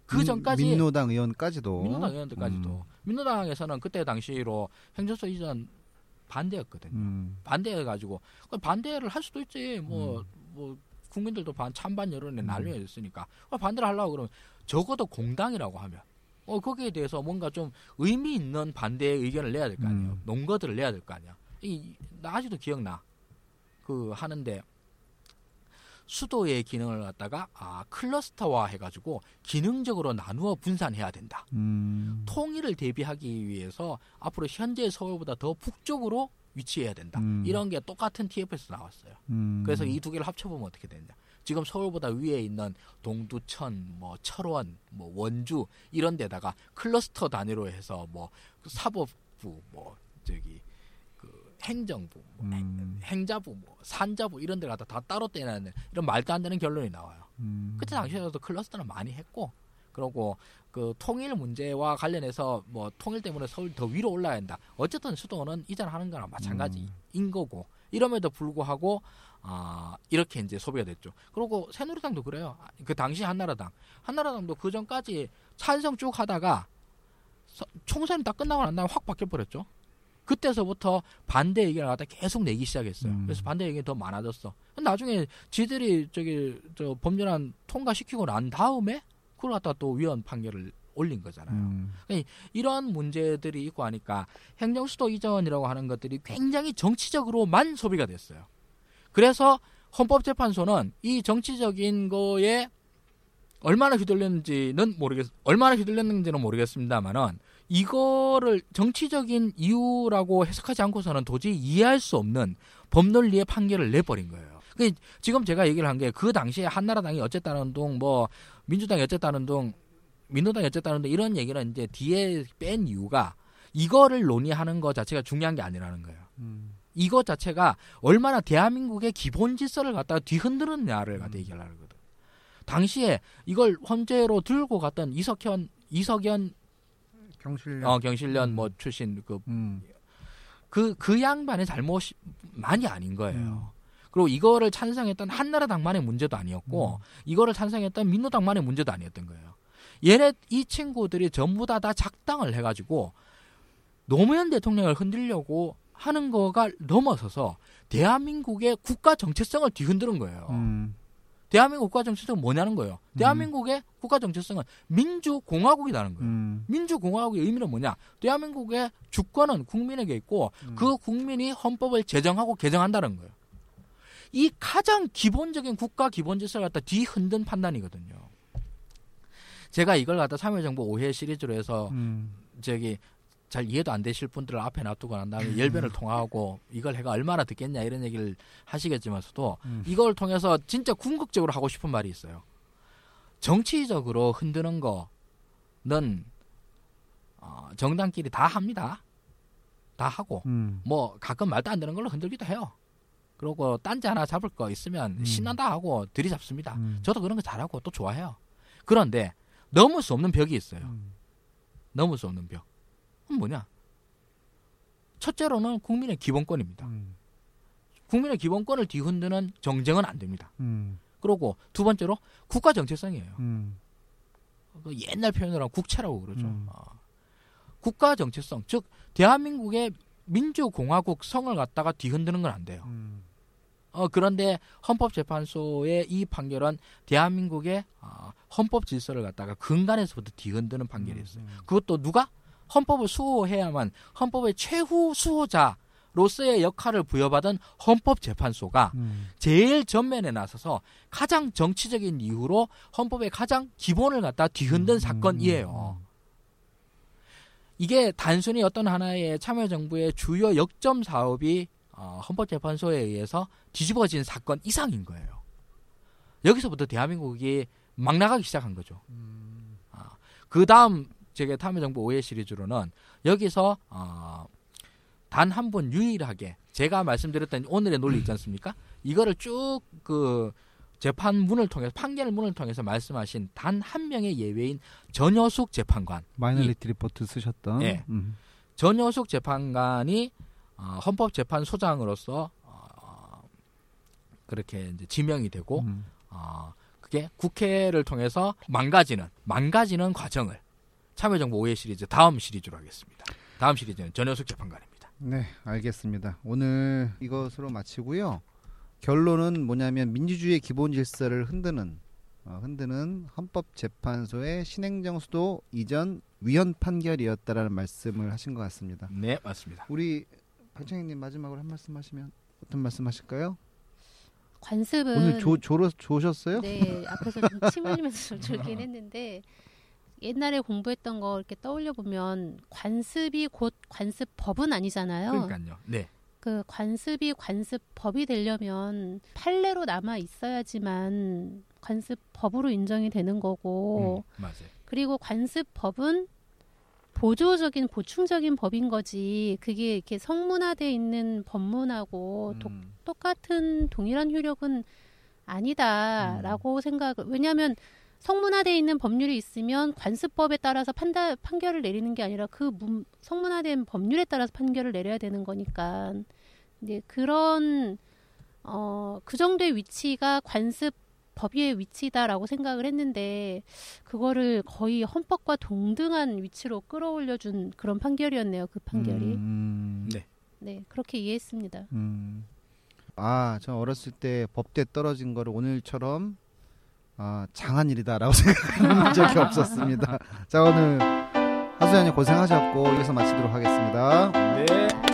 Speaker 3: 그
Speaker 2: 민-
Speaker 3: 전까지
Speaker 2: 민노당 의원까지도
Speaker 3: 민노당 의원들까지도
Speaker 2: 음.
Speaker 3: 민노당에서는 그때 당시로 행정수 이전 반대였거든요.
Speaker 2: 음.
Speaker 3: 반대해 가지고 그럼 반대를 할 수도 있지 뭐
Speaker 2: 음.
Speaker 3: 뭐 국민들도 반 찬반 여론에 난리가 있으니까 그럼 반대를 하려고 그러면 적어도 공당이라고 하면 어 거기에 대해서 뭔가 좀 의미 있는 반대의 의견을 내야 될 거 아니에요
Speaker 2: 음.
Speaker 3: 논거들을 내야 될 거 아니야 이 나 아직도 기억나 그 하는데 수도의 기능을 갖다가 아 클러스터화 해가지고 기능적으로 나누어 분산해야 된다
Speaker 2: 음.
Speaker 3: 통일을 대비하기 위해서 앞으로 현재 서울보다 더 북쪽으로 위치해야 된다.
Speaker 2: 음.
Speaker 3: 이런 게 똑같은 TF에서 나왔어요.
Speaker 2: 음.
Speaker 3: 그래서 이 두 개를 합쳐보면 어떻게 되냐. 지금 서울보다 위에 있는 동두천, 뭐 철원, 뭐 원주 이런 데다가 클러스터 단위로 해서 뭐그 사법부, 뭐 저기 그 행정부, 뭐
Speaker 2: 음.
Speaker 3: 행자부, 뭐 산자부 이런 데 갖다 다 따로 떼내는 이런 말도 안 되는 결론이 나와요.
Speaker 2: 음.
Speaker 3: 그때 당시에도 클러스터는 많이 했고 그러고 그 통일 문제와 관련해서 뭐 통일 때문에 서울 더 위로 올라야 한다. 어쨌든 수도는 이전하는 거랑 마찬가지인 거고 이럼에도 불구하고 아 이렇게 이제 소비가 됐죠. 그리고 새누리당도 그래요. 아, 그 당시 한나라당 한나라당도 그 전까지 찬성 쭉 하다가 서- 총선이 다 끝나고 난 다음에 확 바뀌어 버렸죠. 그때서부터 반대 의견을 갖다 계속 내기 시작했어요.
Speaker 2: 음.
Speaker 3: 그래서 반대 의견이 더 많아졌어. 나중에 지들이 저기 저 법률안 통과시키고 난 다음에 그걸 갖다 또 위헌 판결을 올린 거잖아요.
Speaker 2: 음.
Speaker 3: 이런 문제들이 있고 하니까 행정수도 이전이라고 하는 것들이 굉장히 정치적으로만 소비가 됐어요. 그래서 헌법재판소는 이 정치적인 거에 얼마나 휘둘렸는지는 모르겠, 얼마나 휘둘렸는지는 모르겠습니다만은 이거를 정치적인 이유라고 해석하지 않고서는 도저히 이해할 수 없는 법논리의 판결을 내버린 거예요. 그 지금 제가 얘기를 한 게 그 당시에 한나라당이 어쨌다는 둥, 뭐 민주당이 어쨌다는 둥, 민노당이 어쨌다는 둥 이런 얘기는 이제 뒤에 뺀 이유가 이거를 논의하는 것 자체가 중요한 게 아니라는 거예요.
Speaker 2: 음.
Speaker 3: 이것 자체가 얼마나 대한민국의 기본 질서를 갖다가 뒤흔드느냐를 갖다 얘기하려는 거거든. 당시에 이걸 헌재로 들고 갔던 이석현, 이석현
Speaker 2: 경실련.
Speaker 3: 어, 경실련 뭐 출신 그
Speaker 2: 음.
Speaker 3: 그, 그 양반의 잘못이 많이 아닌 거예요.
Speaker 2: 음.
Speaker 3: 그리고 이거를 찬성했던 한나라당만의 문제도 아니었고,
Speaker 2: 음.
Speaker 3: 이거를 찬성했던 민노당만의 문제도 아니었던 거예요. 얘네, 이 친구들이 전부 다 다 작당을 해가지고, 노무현 대통령을 흔들려고 하는 거가 넘어서서, 대한민국의 국가 정체성을 뒤흔드는 거예요.
Speaker 2: 음.
Speaker 3: 대한민국 국가 정체성은 뭐냐는 거예요. 대한민국의 국가 정체성은 민주공화국이라는 거예요.
Speaker 2: 음.
Speaker 3: 민주공화국의 의미는 뭐냐? 대한민국의 주권은 국민에게 있고
Speaker 2: 음.
Speaker 3: 그 국민이 헌법을 제정하고 개정한다는 거예요. 이 가장 기본적인 국가 기본 질서를 갖다 뒤흔든 판단이거든요. 제가 이걸 갖다 참여정부 오해 시리즈로 해서
Speaker 2: 음.
Speaker 3: 저기 잘 이해도 안 되실 분들을 앞에 놔두고 난 다음에 열변을 통하고 이걸 해가 얼마나 듣겠냐 이런 얘기를 하시겠지만서도
Speaker 2: 음.
Speaker 3: 이걸 통해서 진짜 궁극적으로 하고 싶은 말이 있어요. 정치적으로 흔드는 거는 어, 정당끼리 다 합니다. 다 하고
Speaker 2: 음.
Speaker 3: 뭐 가끔 말도 안 되는 걸로 흔들기도 해요. 그리고 딴지 하나 잡을 거 있으면
Speaker 2: 음.
Speaker 3: 신난다 하고 들이잡습니다.
Speaker 2: 음.
Speaker 3: 저도 그런 거 잘하고 또 좋아해요. 그런데 넘을 수 없는 벽이 있어요.
Speaker 2: 음.
Speaker 3: 넘을 수 없는 벽. 뭐냐? 첫째로는 국민의 기본권입니다.
Speaker 2: 음.
Speaker 3: 국민의 기본권을 뒤흔드는 정쟁은 안 됩니다.
Speaker 2: 음.
Speaker 3: 그리고 두 번째로 국가 정체성이에요.
Speaker 2: 음.
Speaker 3: 그 옛날 표현으로 국채라고 그러죠.
Speaker 2: 음.
Speaker 3: 어. 국가 정체성, 즉 대한민국의 민주공화국 성을 갖다가 뒤흔드는 건 안 돼요.
Speaker 2: 음.
Speaker 3: 어, 그런데 헌법재판소의 이 판결은 대한민국의 어, 헌법 질서를 갖다가 근간에서부터 뒤흔드는 판결이었어요.
Speaker 2: 음.
Speaker 3: 그것도 누가 헌법을 수호해야만 헌법의 최후 수호자로 로서의 역할을 부여받은 헌법재판소가
Speaker 2: 음.
Speaker 3: 제일 전면에 나서서 가장 정치적인 이유로 헌법의 가장 기본을 갖다 뒤흔든
Speaker 2: 음.
Speaker 3: 사건이에요. 이게 단순히 어떤 하나의 참여정부의 주요 역점 사업이 어, 헌법재판소에 의해서 뒤집어진 사건 이상인 거예요. 여기서부터 대한민국이 막 나가기 시작한 거죠. 아, 그 다음 제게 참여정부 오해 시리즈로는 여기서 어, 단 한 번 유일하게 제가 말씀드렸던 오늘의 논리 있지 않습니까? 이거를 쭉 그 재판 문을 통해서 판결 문을 통해서 말씀하신 단 한 명의 예외인 전효숙 재판관
Speaker 2: minority report 쓰셨던.
Speaker 3: 예.
Speaker 2: 음.
Speaker 3: 전효숙 재판관이 어, 헌법재판소장으로서 어, 그렇게 이제 지명이 되고
Speaker 2: 음.
Speaker 3: 어, 그게 국회를 통해서 망가지는 망가지는 과정을 참여정부 오해 시리즈 다음 시리즈로 하겠습니다. 다음 시리즈는 전효숙 재판관입니다.
Speaker 2: 네, 알겠습니다. 오늘 이것으로 마치고요. 결론은 뭐냐면 민주주의의 기본 질서를 흔드는 어, 흔드는 헌법재판소의 신행정 수도 이전 위헌 판결이었다라는 말씀을 하신 것 같습니다.
Speaker 3: 네, 맞습니다.
Speaker 2: 우리 박창희님 마지막으로 한 말씀 하시면 어떤 말씀 하실까요?
Speaker 4: 관습은
Speaker 2: 오늘 조 조로 조셨어요?
Speaker 4: 네 앞에서 좀 침 흘리면서 좀 졸긴 했는데 옛날에 공부했던 거 이렇게 떠올려 보면 관습이 곧 관습법은 아니잖아요.
Speaker 3: 그러니까요. 네.
Speaker 4: 그 관습이 관습법이 되려면 판례로 남아 있어야지만 관습법으로 인정이 되는 거고
Speaker 3: 음, 맞아요.
Speaker 4: 그리고 관습법은 보조적인 보충적인 법인 거지 그게 이렇게 성문화돼 있는 법문하고 독-
Speaker 2: 음.
Speaker 4: 똑같은 동일한 효력은 아니다라고 생각을 왜냐하면 성문화돼 있는 법률이 있으면 관습법에 따라서 판단 판결을 내리는 게 아니라 그 문, 성문화된 법률에 따라서 판결을 내려야 되는 거니까 이제 그런 어, 그 정도의 위치가 관습 법의 위치다라고 생각을 했는데 그거를 거의 헌법과 동등한 위치로 끌어올려준 그런 판결이었네요. 그 판결이.
Speaker 2: 음,
Speaker 3: 네.
Speaker 4: 네, 그렇게 이해했습니다.
Speaker 2: 음. 아, 저 어렸을 때 법대 떨어진 거를 오늘처럼 아, 장한 일이다라고 생각한 적이 없었습니다. 자, 오늘 하수연이 고생하셨고 여기서 마치도록 하겠습니다.
Speaker 3: 네.